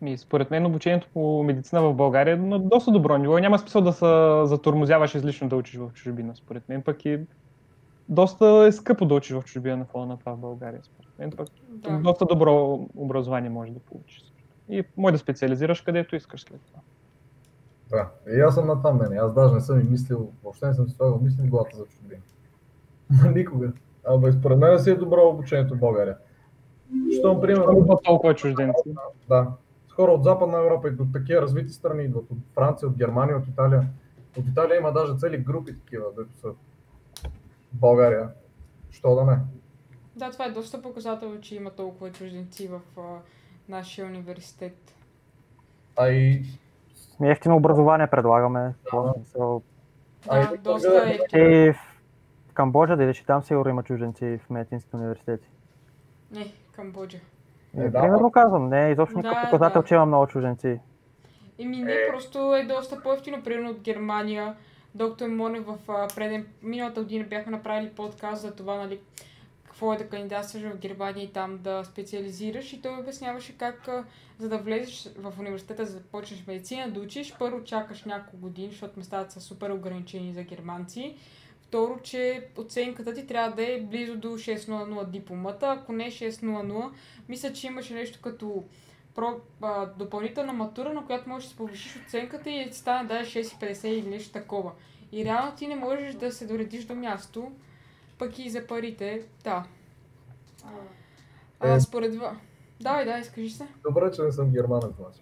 Ми, според мен обучението по медицина в България е на доста добро ниво. и Няма смисъл да се затормозяваш излишно да учиш в чужбина, според мен. Пък и доста е скъпо да учиш в чужбина на фона на това в България, според мен. Пък Да. доста добро образование можеш да получиш. И може да специализираш където искаш след това. Да. И аз съм на това мнение. Аз даже не съм и мислил, въобще не съм си слагал мисли в главата за чужбина. [laughs] Никога. Абе, според мен си е добро обучението в България. Щом, примерно, Има толкова чужденци. Да. Хора от Западна Европа и от такива развити страни идват. От Франция, от Германия, от Италия. От Италия има даже цели групи такива, дето са България. Що да не? Да, това е доста показателно, че има толкова чужденци в а, нашия университет. А и, ефтино образование предлагаме. Смисъл, А, Да, и доста е. И в Камбоджа, да идеш и там сигурно има чужденци в медицинските университети. Не, Камбоджа. Е, Е, да, примерно казвам, не е изобщо никакъв Да, показател, да. че има много чужденци. Еми не, Е. просто е доста по-ефтино, примерно от Германия. Доктор Монев в а, преден, миналата година бяха направили подкаст за това, нали, какво е да кандидатстваш в Германия и там да специализираш. И той обясняваше как, за да влезеш в университета, за да почнеш медицина, да учиш, първо чакаш няколко години, защото местата са супер ограничени за германци. Второ, че оценката ти трябва да е близо до 6.00 дипломата. Ако не е 6.00, мисля, че имаше нещо като про, а, допълнителна матура, на която можеш да повишиш оценката и ти стане да е 6,50 или нещо такова. И реално ти не можеш да се доредиш до място, пък и за парите, да. А, Е. според ва... Давай, да, изкажи се. добре, че не съм германец, значи.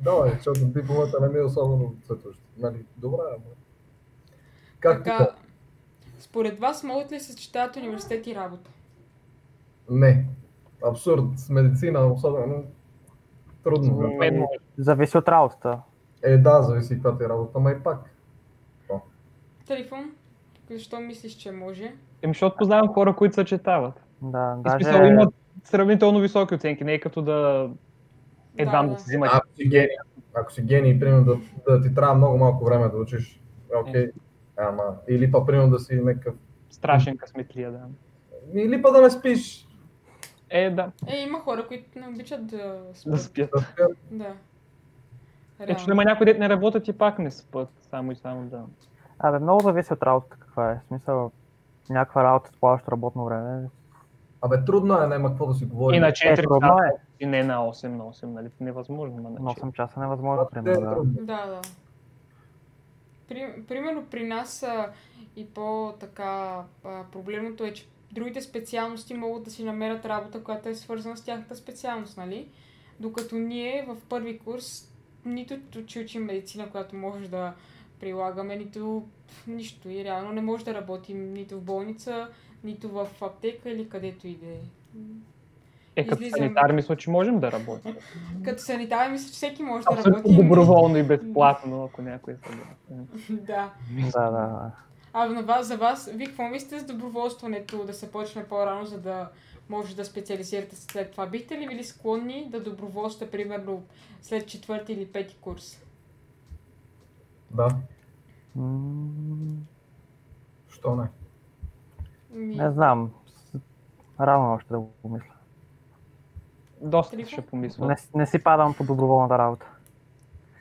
Давай, защото дипломата не ми е особено цветуща. Нали, добре, ама. Как Така, така? според вас могат ли се съчетават университет и работа? Не. Абсурд. С медицина особено трудно. Мен може. Зависи от работата. Е, да, зависи каква ти е работа, ма и пак. Телефон? Защо мислиш, че може? Еми, защото познавам хора, които съчетават. Да, В даже... смисъл имат сравнително високи оценки, не е като да едва да, да. се взимат. Ако си гений, ако си гений, примерно да, да ти трябва много малко време да учиш, е окей. Ама, или па примерно да си някакъв страшен късметлия, да. Или па да не спиш. Е, да, Е, има хора, които не обичат да да спят. Да спят. Да. Е, че има някои дет не работят и пак не спят, само и само да. Абе, много зависи от работата каква е. В смисъл, някаква работа с плаващо работно време. Абе, трудно е, няма какво да си говорим. И на Е, 4 трудно часа, е. и не на 8 на 8, нали? Невъзможно, на На 4. 8 часа невъзможно, е примерно. Да. трудно. Да, да. При, примерно при нас а, и по-така а, проблемното е, че другите специалности могат да си намерят работа, която е свързана с тяхната специалност, нали? Докато ние в първи курс нито че учим медицина, която може да прилагаме, нито нищо. И реално не може да работим нито в болница, нито в аптека или където и да е. Е, като излизам. санитар мисля, че можем да работим. Като санитар, мисля, че всеки може да Абсолютно работи. доброволно и безплатно, ако някой е [laughs] съгласен. да. Да, да, да. А на вас, за вас, вие какво мислите с доброволстването да се почне по-рано, за да може да специализирате след това? Бихте ли били склонни да доброволствате, примерно, след четвърти или пети курс? Да, М, що не? Ми, Не знам. Рано още да го помисля. Доста Трифон? ще помисля. Не, не си падам по доброволната работа.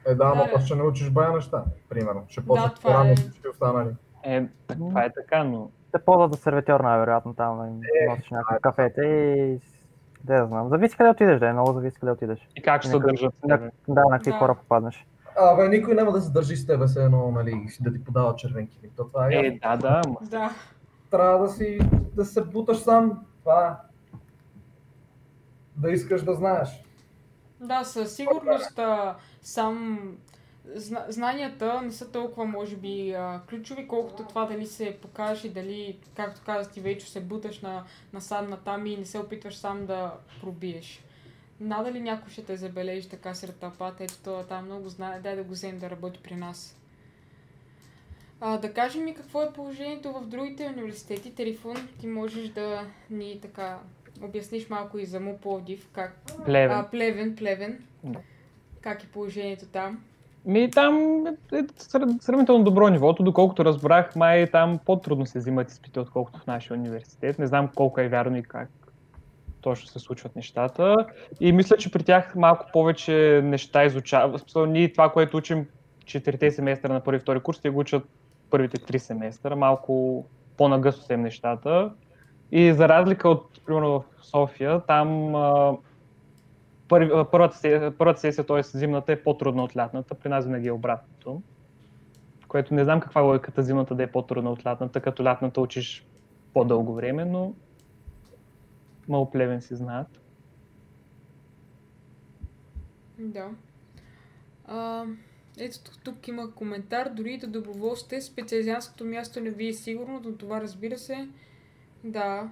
Е, да, ама Да, да. ще научиш бая неща, примерно. Ще почнеш това по-рано е. всички останали. Е, това е така, но Те ползват за сервитьор най-вероятно там, да им носиш някакви кафете и... Де да знам. Зависи къде отидеш, да е много зависи къде отидеш. и как ще се държат тебе. да, на какви Да. хора попаднеш. Абе, никой няма да се държи с тебе, все едно, нали, да ти подава червенки. То това е. Е, да, да, ама Да. Трябва да си, да се буташ сам. Това е. Да искаш да знаеш. Да, със сигурност а, сам зна, знанията не са толкова, може би, а, ключови, колкото това дали се покажеш и дали, както каза ти вече, се буташ на, на сам на там и не се опитваш сам да пробиеш. Надали някой ще те забележи така сред тълпата, ето това там много знае, дай да го вземем да работи при нас. А, да кажем ми какво е положението в другите университети. Телефон, ти можеш да ни така обясниш малко и за МУ Пловдив, как плевен. а, плевен, плевен. Да. Как е положението там? Ми там е, сравнително добро нивото, доколкото разбрах, май там по-трудно се взимат изпити, отколкото в нашия университет. Не знам колко е вярно и как точно се случват нещата. И мисля, че при тях малко повече неща изучават. Ние това, което учим четирите семестра на първи и втори курс, те го учат първите три семестра. Малко по-нагъсто нещата. И за разлика от, примерно, в София, там а, първата, се- първата сесия, т.е. зимната е по-трудна от лятната. При нас винаги е обратното. Което не знам каква е логиката зимната да е по-трудна от лятната, като лятната учиш по-дълго време, но много плевен си знаят. Да. А, ето тук, има коментар. Дори да доброволствате, специализантското място не ви е сигурно, но това разбира се. Да.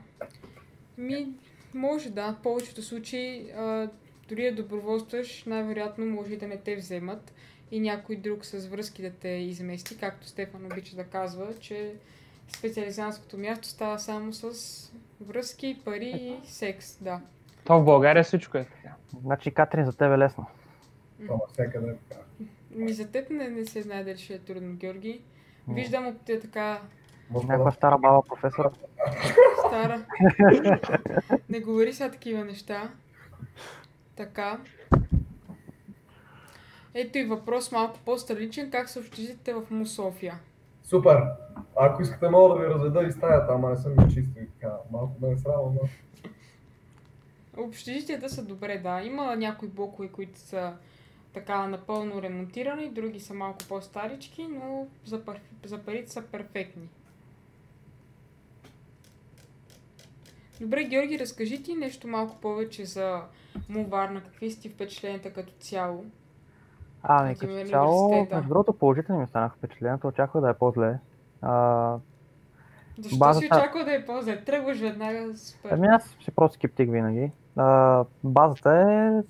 Ми, може да. В повечето случаи, а, дори да доброволстваш, най-вероятно може и да не те вземат и някой друг с връзки да те измести, както Стефан обича да казва, че специализантското място става само с връзки, пари и секс. Да. Това в България всичко е така. Значи, Катрин, за тебе е лесно. Това навсякъде е така. Ми за теб не, не се знае дали ще е трудно, Георги. Виждам от те така Някаква стара баба професор. стара. [laughs] не говори сега такива неща. Така. Ето и въпрос малко по-страничен. Как се общежите в МУ София? Супер! Ако искате, мога да ви разведа и стаята, ама не съм ги чисти. Така, малко да не срама, но... Общежитията са добре, да. Има някои блокове, които са така напълно ремонтирани, други са малко по-старички, но за, пар... за парите са перфектни. Добре, Георги, разкажи ти нещо малко повече за МУ Варна. Какви са ти впечатленията като цяло? Ами, като цяло, между другото, положително ми останаха впечатлението. Очаквах да е по-зле. А, Защо Базата- си очаква да е по-зле? Тръгваш веднага супер. Ами аз си просто скептик винаги. А, базата е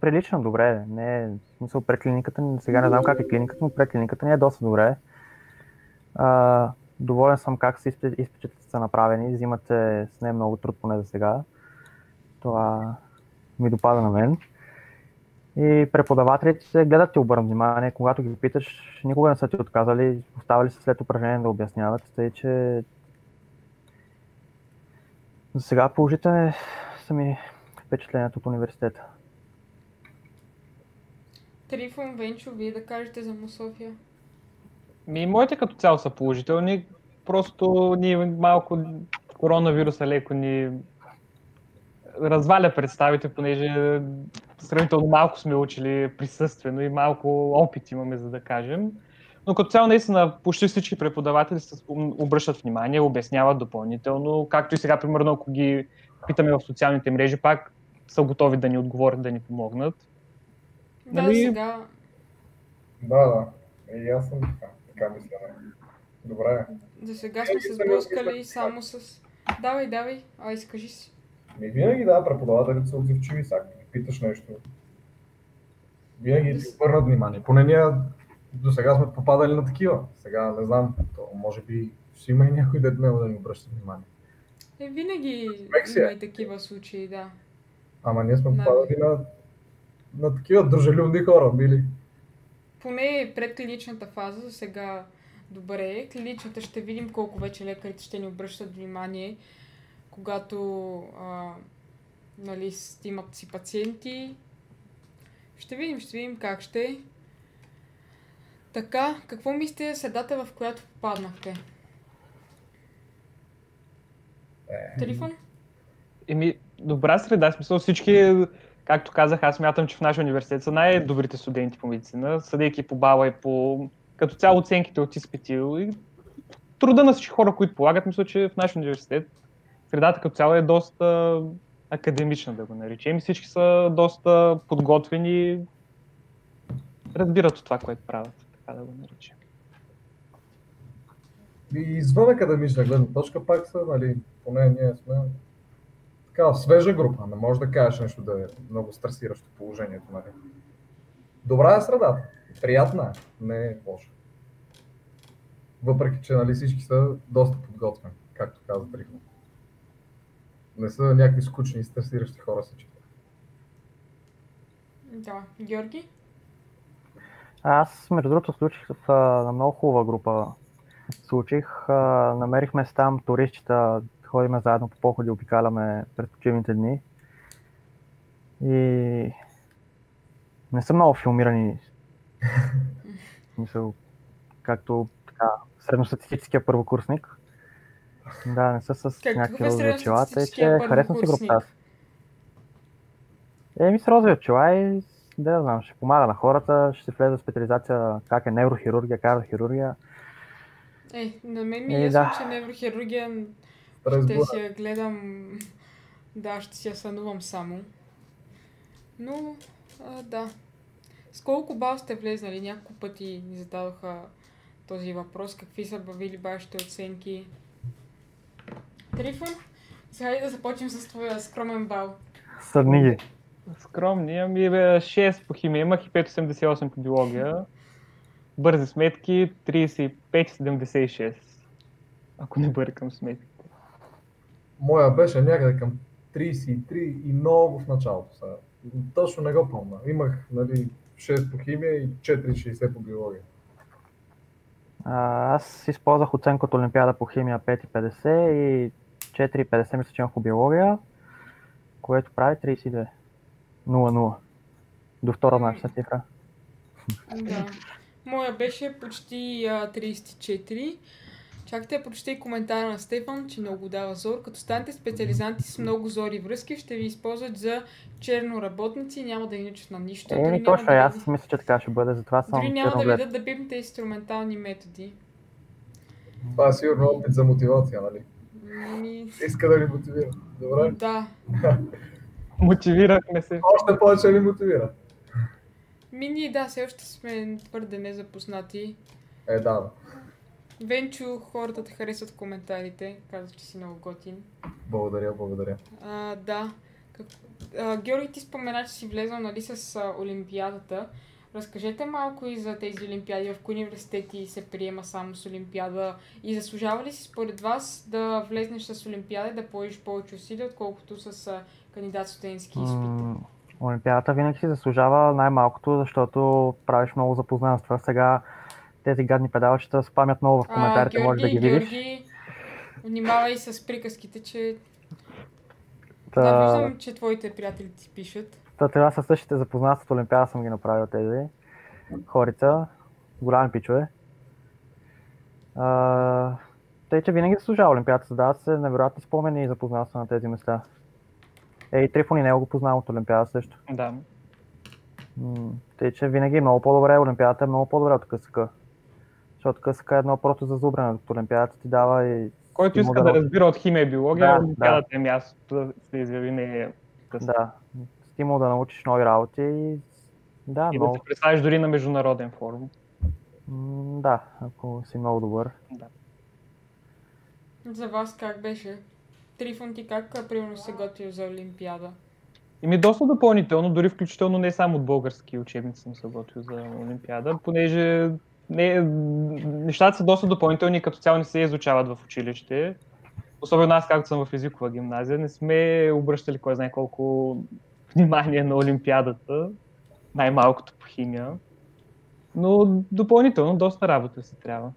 прилично добре. Не смисъл пред клиниката. ни- Сега не знам как е клиниката, но пред клиниката ни е доста добре. А, доволен съм как изпит- изпитите са направени. Взимате с не много труд поне за сега. Това ми допада на мен. И преподавателите се гледат ти обърна внимание. Когато ги питаш, никога не са ти отказали. Оставали се след упражнение да обясняват. Тъй, че За сега положителни са ми впечатленията от университета. Трифон, Венчо, вие да кажете за Мусофия. Ми, моите като цяло са положителни. Просто ние малко коронавируса леко ни разваля представите, понеже сравнително малко сме учили присъствено и малко опит имаме, за да кажем. Но като цяло наистина почти всички преподаватели се обръщат внимание, обясняват допълнително, както и сега, примерно, ако ги питаме в социалните мрежи, пак са готови да ни отговорят, да ни помогнат. Да, Нали- сега Да, да. И аз съм така. Така мисля. Добре. За сега сме се сблъскали само с... Давай, давай, а изкажи си. Ми винаги да, преподавателите са отзивчиви, сега ги питаш нещо. Винаги ти обърнат внимание. Поне ние до сега сме попадали на такива. Сега не знам, то може би ще има и някой дет няма да ни обръща внимание. Е, винаги има и такива случаи, да. Ама ние сме Да. попадали на, на такива дружелюбни хора, били. Поне пред клиничната фаза, за сега добре. Клиничната ще видим колко вече лекарите ще ни обръщат внимание, когато а, нали, имат си пациенти. Ще видим, ще видим как ще. Така, какво мислите за средата, в която попаднахте? Е, Телефон? Еми, добра среда, смисъл всички, както казах, аз мятам, че в нашия университет са най-добрите студенти по медицина, съдейки по бала и по като цяло оценките от изпити и труда на всички хора, които полагат, мисля, че в нашия университет средата като цяло е доста академична, да го наречем. И всички са доста подготвени, разбират от това, което правят, така да го наречем. И извън академична гледна точка пак са, нали, поне ние сме така свежа група, не може да кажеш нещо да е много стресиращо положението, нали. Добра е средата, приятна не е лоша. Въпреки, че нали, всички са доста подготвени, както каза Трифон. Не са някакви скучни и стресиращи хора всички. Да. Георги? Аз, между другото, случих в, а, на много хубава група. Случих, а, намерихме се там туристчета, ходиме заедно по походи, обикаляме през почивните дни. И не са много филмирани. Мисъл, както така, средностатистическия първокурсник. Да, не са с Какъв някакви е розови очила, тъй че харесвам си групата. Еми с розови очила и да не знам, ще помага на хората, ще влезе в специализация как е неврохирургия, кардиохирургия. Е, на мен ми е Е, ясно, да. че неврохирургия Разбира. ще си я гледам, да, ще си я сънувам само. Но, а, да. С колко бал сте влезнали? Няколко пъти ни зададоха този въпрос. Какви са бавили вашите оценки? Трифон? Сега и да започнем с твоя скромен бал. Съдни ги. Скромни, ами бе, 6 по химия имах и 5,88 по биология. Бързи сметки 35,76. Ако не бъркам сметки. Моя беше някъде към 33 и много в началото. Сега. Точно не го помня. Имах нали, 6 по химия и 4,60 по биология. А, аз използвах оценка от Олимпиада по химия 5,50 и 4,50 мисля, че имах по биология, което прави 32. 0-0. До втора нашата цифра. Да. Моя беше почти а, 34. Чакайте да прочета и коментара на Стефан, че много дава зор. Като станете специализанти с много зори връзки, ще ви използват за черноработници и няма да ви научат на нищо. Няма точно, да аз мисля, че така ще бъде, затова съм Дори няма да ви черноглед. дадат да пипнете инструментални методи. Това е сигурно опит за мотивация, нали? Ми, Иска да ни мотивира. Добре. да. [laughs] Мотивирахме се. Още повече ни мотивира. Ми ние да, все още сме твърде незапознати. Е, да. Венчо, хората те харесват в коментарите. Казва, че си много готин. Благодаря, благодаря. А, да. Как... А, Георги, ти спомена, че си влезъл нали, с а, Олимпиадата. Разкажете малко и за тези Олимпиади, в кои университети се приема само с Олимпиада и заслужава ли си според вас да влезнеш с Олимпиада и да положиш повече усилия, отколкото с а, кандидат студентски изпит? М, Олимпиадата винаги си заслужава най-малкото, защото правиш много запознанства. Сега тези гадни педалчета спамят много в коментарите, може да ги видиш. Георги, внимавай с приказките, че Та, Да, виждам, че твоите приятели ти пишат. та, това са същите запознати от Олимпиада съм ги направил тези хорица. Голями пичове. А, тъй, че винаги заслужава Олимпиада. Създават се невероятни спомени и запознал се на тези места. Ей, Трифон и него го познавам от Олимпиада също. Да. Тъй, че винаги е много по-добре, Олимпиадата е много по-добре от КСК. Защото КСК е едно просто зазубрене, докато Олимпиадата ти дава и Който иска да да- разбира от химия и биология, Да, Олимпиадата е мястото да се изяви да, стимул да научиш нови работи и да, И да много, се представиш дори на международен форум. м, да, ако си много добър. За вас как беше? Трифон ти как примерно се готвил за Олимпиада? И ми доста допълнително, дори включително не само от български учебници съм се готвил за Олимпиада, понеже не, нещата са доста допълнителни като цяло не се изучават в училище. Особено аз, както съм в езикова гимназия, не сме обръщали кой знае колко внимание на Олимпиадата, най-малкото по химия. Но допълнително доста работа си трябва.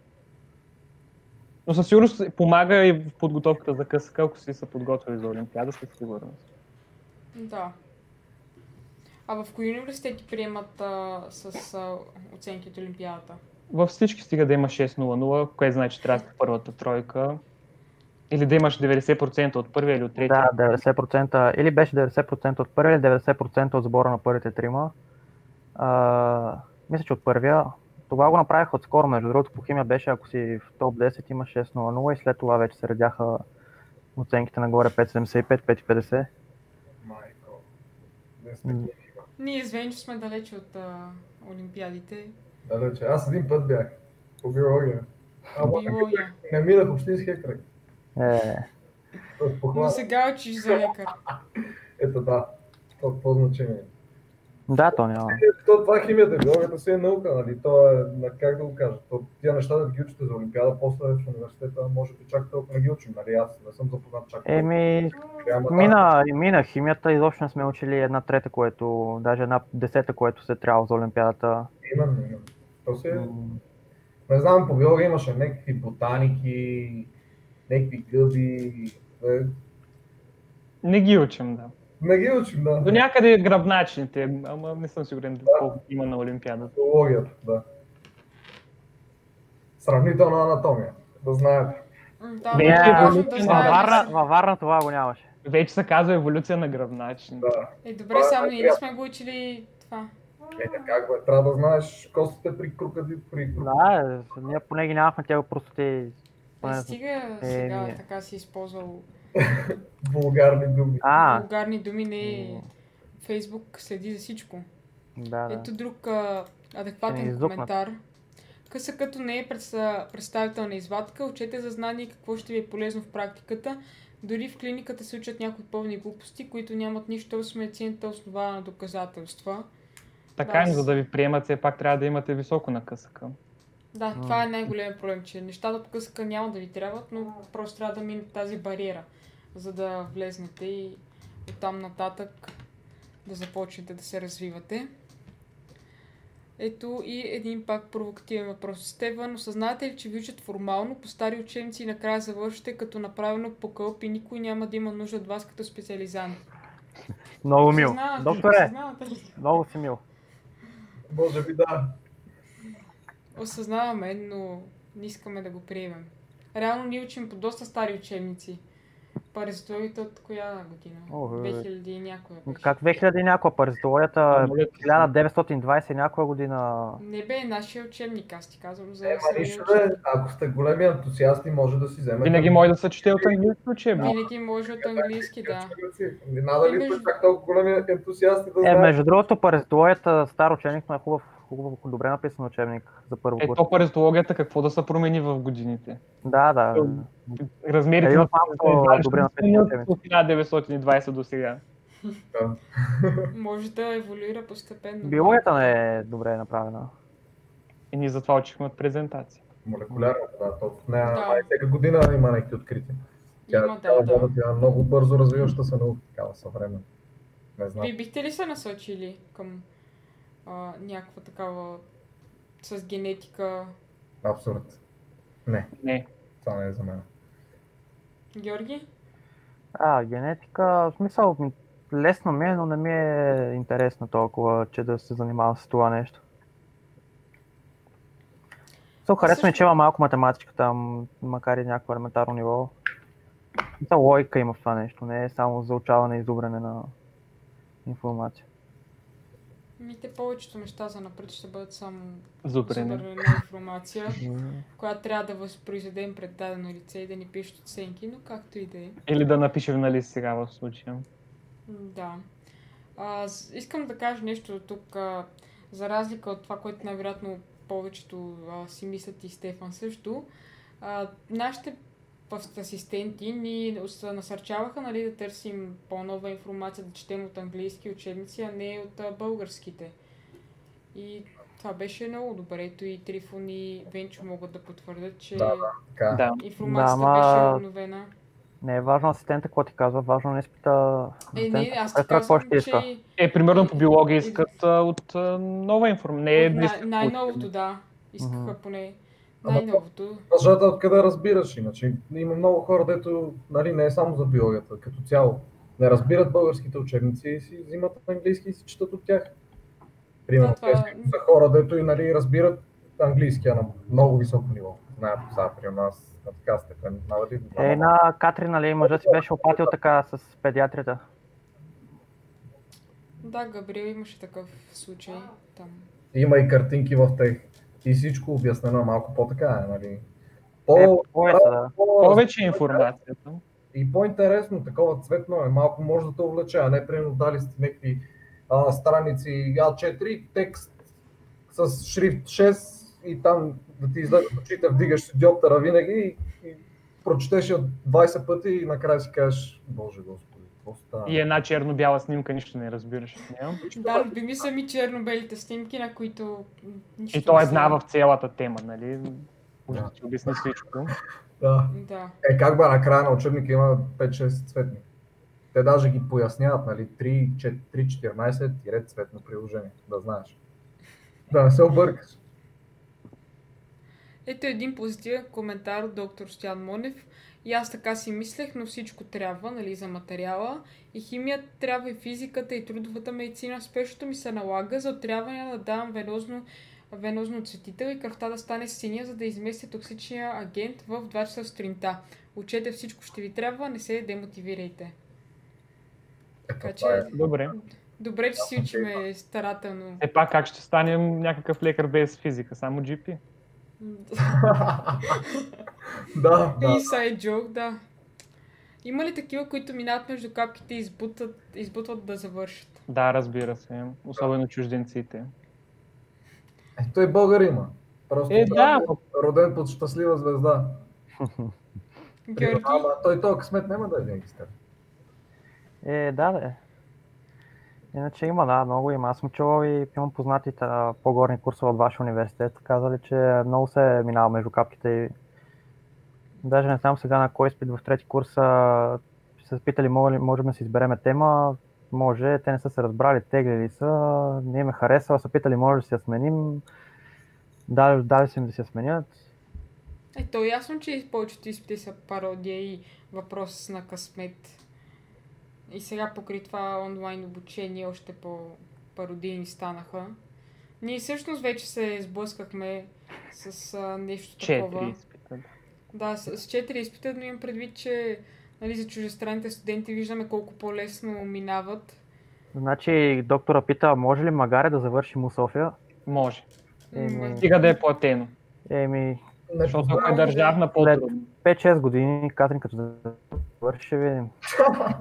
Но със сигурност помага и в подготовката за КСК, ако си се подготвили за Олимпиада, със сигурност. Да. А в кои университети приемат а, с а, оценки от Олимпиадата? Във всички стига да има 6-0-0, което значи трябва да първата тройка. Или да имаш 90% от първия или от третия. Да, 90%, или беше 90% от първия, или 90% от сбора на първите трима. А, мисля, че от първия. Тогава го направих отскоро, между другото, по химия беше, ако си в топ 10 има 6.00 и след това вече се редяха оценките нагоре 5.75, 5.50. Майко. Ние с Венчо сме далече от а, Олимпиадите. Далече. Аз един път бях по биология. Ама Биология. не минах общинския кръг. Е, Но сега учиш за лекар. Ето да. То какво значение? да, то няма. Е, То, това е химията, биологията си е наука, нали? То е, как да го кажа, то, тия неща да ги учите за Олимпиада, после в университета, може би чак толкова не ги учим, нали? Аз не съм запознат чак толкова. Еми, да, мина, мина химията, изобщо не сме учили една трета, което, даже една десета, което се трябва за Олимпиадата. Именно, именно. То си е, М, не знам, по биология имаше някакви ботаники, някакви гъби. Е, Не ги учим, да. не ги учим, да. До някъде гръбначните, ама не съм сигурен колко има на Олимпиадата. Биологията, да. Сравнителна анатомия, да знаете. Да, Не, много е да Във. Варна, във Варна това го нямаше. Вече се казва еволюция на гръбначните. Да. Е, добре, само ние сме го учили това? Е, как бе, трябва да знаеш костите при крокодил, при крокодил. Да, е, ние поне ги нямахме тях просто те... Е, поне- стига Е, сега ние. така си използвал [laughs] Вулгарни думи. А, вулгарни думи, не Фейсбук следи за всичко. да, да. Ето друг а, адекватен иззукнат. коментар. Къса като не е предста- представителна извадка, учете за знание какво ще ви е полезно в практиката. Дори в клиниката се учат някои пълни глупости, които нямат нищо с медицината основана на доказателства. Така, Да, но за да ви приемат, все пак трябва да имате високо на КСК. Да, това е най-големият проблем, че нещата от къска няма да ви трябват, но просто трябва да минете тази бариера, за да влезнете и оттам нататък да започнете да се развивате. Ето и един пак провокативен въпрос. Стеван, осъзнавате ли, че ви учат формално по стари учебници и накрая завършите като направено по кълп и никой няма да има нужда от вас като специализант? Много мил. Докторе, Осъзнавате ли? много си мил. Може би да. Осъзнаваме, но не искаме да го приемем. Реално ние учим по доста стари учебници. Паразитологията от коя година? О, бе, бе. 2000 и някоя беше. Как 2000 и някоя те се. 1920 и някоя година. Не бе, нашия учебник, аз ти казвам за самия нищо учебник. бе, ако сте големи ентусиасти, може да си вземете. Винаги може да се чете от английски учебник. Винаги може от английски, да. Не надо ли сте чак толкова големи ентусиасти да Е, между другото, паразитологията, стар учебник, но е хубав, хубав, добре написан учебник за първо курс. Ето паразитологията какво да се промени в годините. Да, да. Размерите Един на малко добре написан учебник. от 1920 до сега. Да. [laughs] Може да еволюира постепенно. Биологията не е добре направена. И ние затова учихме от презентация. Молекулярната, да, то в нея Да. всяка година има някакви открития. Тя, Има, тя, да, да. тя е много бързо развиваща се наука, такава съвременна. Не знам. Вие бихте ли се насочили към а, някаква такава с генетика? Абсурд. Не, Не. това не е за мен. Георги? А, генетика, в смисъл, лесно ми е, но не ми е интересно толкова, че да се занимавам с това нещо. So, харесва ми, Също- че има малко математика там, макар и някакво елементарно ниво. Та логика има в това нещо, не е само заучаване и изобрене на информация. Ми те повечето неща за напред ще бъдат само Зубрене. зубрене на информация, [laughs] която трябва да възпроизведем пред дадено лице и да ни пишат оценки, но както и да е. Или да напишем на лист сега в случая. Да. А, искам да кажа нещо тук, а, за разлика от това, което най-вероятно повечето а, си мислят и Стефан също. А, нашите асистенти ни насърчаваха нали, да търсим по-нова информация, да четем от английски учебници, а не от българските. И това беше много добре. Ето и Трифон и Венчо могат да потвърдят, че Да, да. Информацията Да, беше обновена. Не е важно асистента какво ти казва, важно не изпита Е, не, аз ти казвам, ще иска. че Е, примерно по биология искат а, от нова информация. Не е най- най-новото, да. Искаха поне най-новото. Важата откъде разбираш, иначе има много хора, дето нали, не е само за биологията, като цяло. Не разбират българските учебници и си взимат английски и си четат от тях. Примерно, Да, това- тези са хора, дето и нали, разбират английския на много високо ниво. Знаят, сега, примерно аз на така степен. Е, на Катрин, нали, мъжът си беше опатил така с педиатрията. Да, Габриел имаше такъв случай там. Има и картинки в тех. И всичко обяснено е малко по-така, е, нали. Е, По, повече, да. по- Повече информацията. И по-интересно, такова цветно е, малко може да те увлече, а не примерно дали сте някакви а, страници А4, текст с шрифт 6 и там да ти излезе от очите, вдигаш си диоптера винаги и, и прочетеш я 20 пъти и накрая си кажеш, Боже Господи, става? И една черно-бяла снимка, нищо не разбираш от нея. Да, любими са ми черно-белите снимки, на които нищо И то е една в цялата тема, нали? Може да ти обясни всичко. Да. Да. Е, как бе, накрая на учебника има 5-6 цветни. Те даже ги поясняват, нали, 3-14 цветно приложение, да знаеш. Да не се объркаш. Ето един позитивен коментар от доктор Стоян Монев. И аз така си мислех, но всичко трябва, нали, за материала. И химията трябва и физиката и трудовата медицина. Спешното ми се налага за отряване да давам венозно, венозно цветител и кръвта да стане синя, за да изместя токсичния агент в 2 часа сутринта. Учете всичко ще ви трябва, не се демотивирайте. Ето, Така това е. че, Добре. добре, че си учиме старателно. Е пак как ще станем някакъв лекар без физика? Само GP? [laughs] да, да. Inside joke, да. Има ли такива, които минават между капките и избутат, избутват да завършат? Да, разбира се. Особено чужденците. Е, той българ има. Просто Е, да, роден под щастлива звезда. Георги? Ама той този късмет няма да е теб. Е, да, да. Иначе има, да, много има. Аз съм чувал и имам познатите а, по-горни курсове от вашия университет. Казали, че много се е минава между капките и даже не знам сега на кой изпит в трети курс а, се питали, може ли, можем да си избереме тема. Може, те не са се разбрали, теглили са, не им е са питали, може да си я сменим. Дали, дали са им да си я сменят. Е, то е ясно, че повечето изпити са пародия и въпрос на късмет. И сега покри това онлайн обучение още по-пародийни станаха. Ние всъщност вече се сблъскахме с а, нещо такова. Четири изпита. Да, с, с четири изпита, но имам предвид, че нали, за чужестранните студенти виждаме колко по-лесно минават. Значи доктора пита, може ли Магаре да завърши му София? Може. Еми, Стига да е платено. еми Защото ако е държавна, по-трудно. 5-6 години, Катрин като да завърши, ще видим.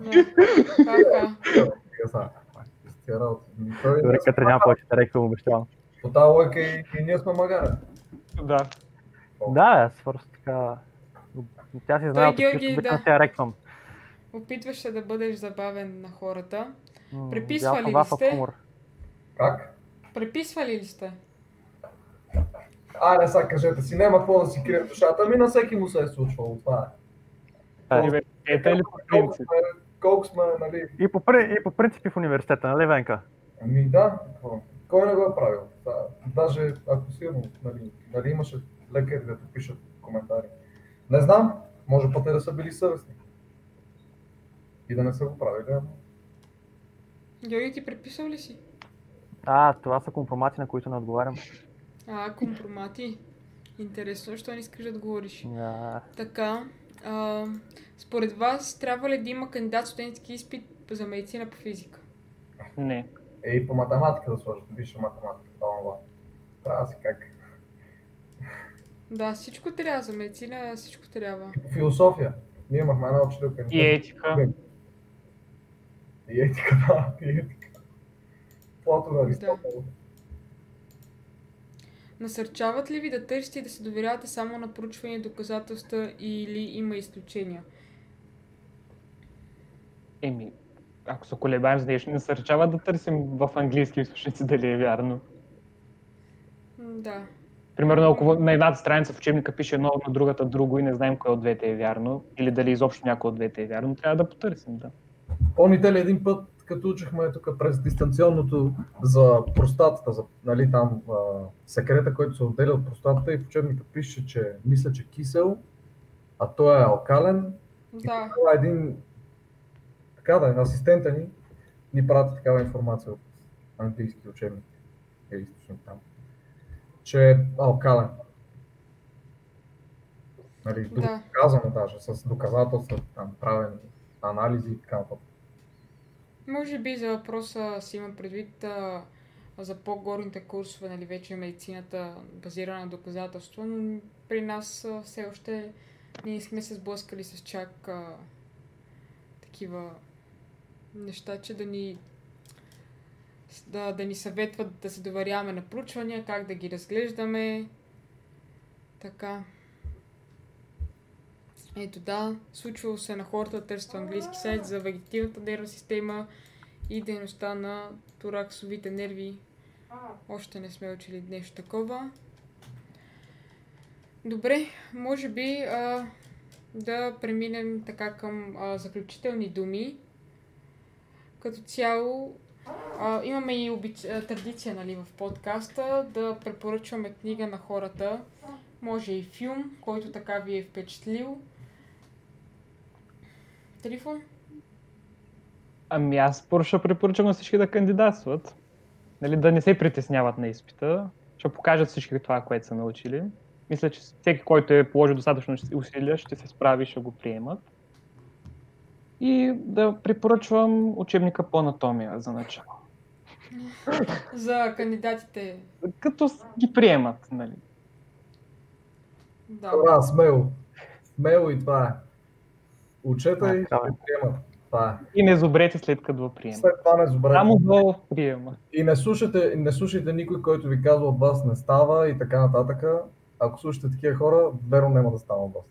Ми, Дори Катрин няма повече да реквам, обещавам. По тази лойка и, и ние сме магара. Да. Да, аз просто така... Тя си знае, че обичам да. се реквам. Опитваш се да бъдеш забавен на хората. Преписвали ли сте? Как? Преписвали ли сте? Айде сега кажете си, няма какво да си крие в душата, ами на всеки му се е случвало това. Е, Университета или по Колко принцип? сме, колко сме, нали, И по, и по принципи в университета, нали, Венка? Ами да, какво? кой не го е правил? Да, даже ако силно, нали, нали имаше лекари да пишат коментари. Не знам, може пък не да са били съвестни. И да не са го правили, ама Георги, ти преписал ли си? А, това са компромати, на които не отговарям. А, компромати. Интересно, защо не искаш да отговориш? А, Така, а, според вас трябва ли да има кандидат студентски изпит за медицина по физика? Не. е и по математика да сложат, висша математика, това. Трябва да си как. Да, всичко трябва за медицина, всичко трябва. И по философия. Ние имахме една учителка. И етика. И етика, да, и етика. Платон Аристотел. Насърчават ли ви да търсите и да се доверявате само на проучвания и доказателства или има изключения? Еми, ако се колебаем за нещо, не насърчава да търсим в английски източници дали е вярно. Да. Примерно, ако на едната страница в учебника пише едно, на другата друго и не знаем кое от двете е вярно, или дали изобщо някой от двете е вярно, трябва да потърсим, да. Помните ли един път, като учихме тук през дистанционното за простатата, за, нали, там а, секрета, който се отделя от простатата и в учебника пише, че мисля, че кисел, а той е алкален. И Да. тогава един така да е, асистента ни ни прати такава информация от английски учебник или източник там, че е алкален. Нали, Да. доказано даже, с доказателства, там, правени анализи и така нататък. Може би за въпроса си имам предвид а, за по-горните курсове, нали, вече медицината базирана на доказателство, но при нас а, все още ние сме се сблъскали с чак а, такива неща, че да ни да, да ни съветват да се доверяваме на проучвания, как да ги разглеждаме. Така. Ето да, случвало се на хората да търсят английски сайт за вегетативната нервна система и дейността на тораксовите нерви. Още не сме учили нещо такова. Добре, може би а, да преминем така към а, заключителни думи. Като цяло а, имаме и обич... традиция нали, в подкаста да препоръчваме книга на хората. Може и филм, който така ви е впечатлил. Трифон? Ами аз първо ще препоръчам на всички да кандидатстват. Нали, да не се притесняват на изпита. Ще покажат всички това, което са научили. Мисля, че всеки, който е положил достатъчно усилия, ще се справи и ще го приемат. И да препоръчвам учебника по анатомия за начало. За кандидатите. Като ги приемат, нали. Да. Добра, смело. Смело и това е. Учете А, и ще приемат. Това е. И не зубрете след като го приемат. След това не забравяйте. Само до приема. И не слушайте, не слушайте никой, който ви казва от вас не става и така нататък. Ако слушате такива хора, верно няма да става от вас.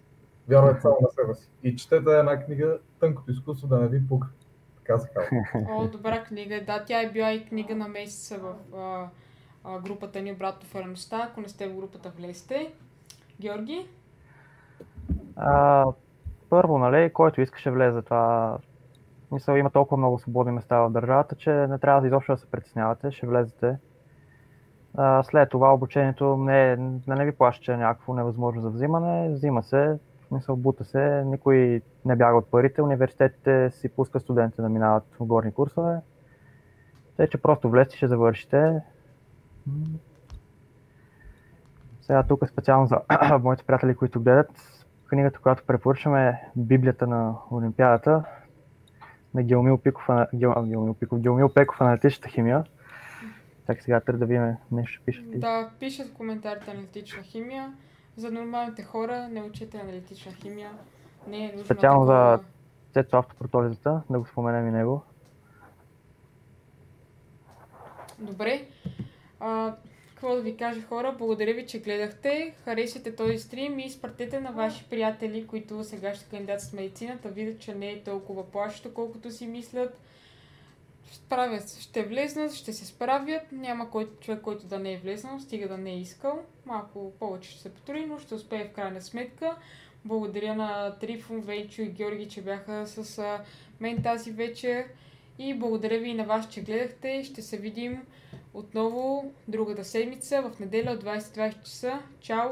Вярвайте само на себе си. И четете една книга Тънкото изкуство да не ви пука. Така се казва. [laughs] О, добра книга. Да, тя е била и книга на месеца в а, а, групата ни Обратно в реалността. Ако не сте в групата, влезте. Георги? А, първо, нали, който искаше влезе това. Мисля, има толкова много свободни места в държавата, че не трябва да изобщо да се притеснявате, ще влезете. А, след това обучението не, не, не ви плаща, някакво невъзможно за взимане, взима се, мисля, бута се, никой не бяга от парите, университетите си пускат студенти да минават в горни курсове. Тъй, че просто влезте, ще завършите. Сега тук специално за [clears throat] моите приятели, които гледат, книгата, която препоръчваме е Библията на Олимпиадата на Геомил Пиков, а, Геомил Пиков, Геомил Пеков, аналитичната химия. Так сега трябва да видим нещо пишат ли. Да, пишат в коментарите аналитична химия. За нормалните хора не учете аналитична химия. Не е нужно Специално такова- за Цецо автопротолизата, да го споменем и него. Добре. А, какво да ви кажа хора, благодаря ви, че гледахте. Харесайте този стрим и изпратете на ваши приятели, които сега ще кандидатстват в медицината, видят, че не е толкова плашещо, колкото си мислят. Справят ще влезнат, ще се справят. Няма кой, човек, който да не е влезнал, стига да не е искал. Малко повече ще се потруди, но ще успее в крайна сметка. Благодаря на Трифон, Венчо и Георги, че бяха с мен тази вечер. И благодаря ви и на вас, че гледахте. Ще се видим отново другата седмица в неделя от 20-20 часа. Чао!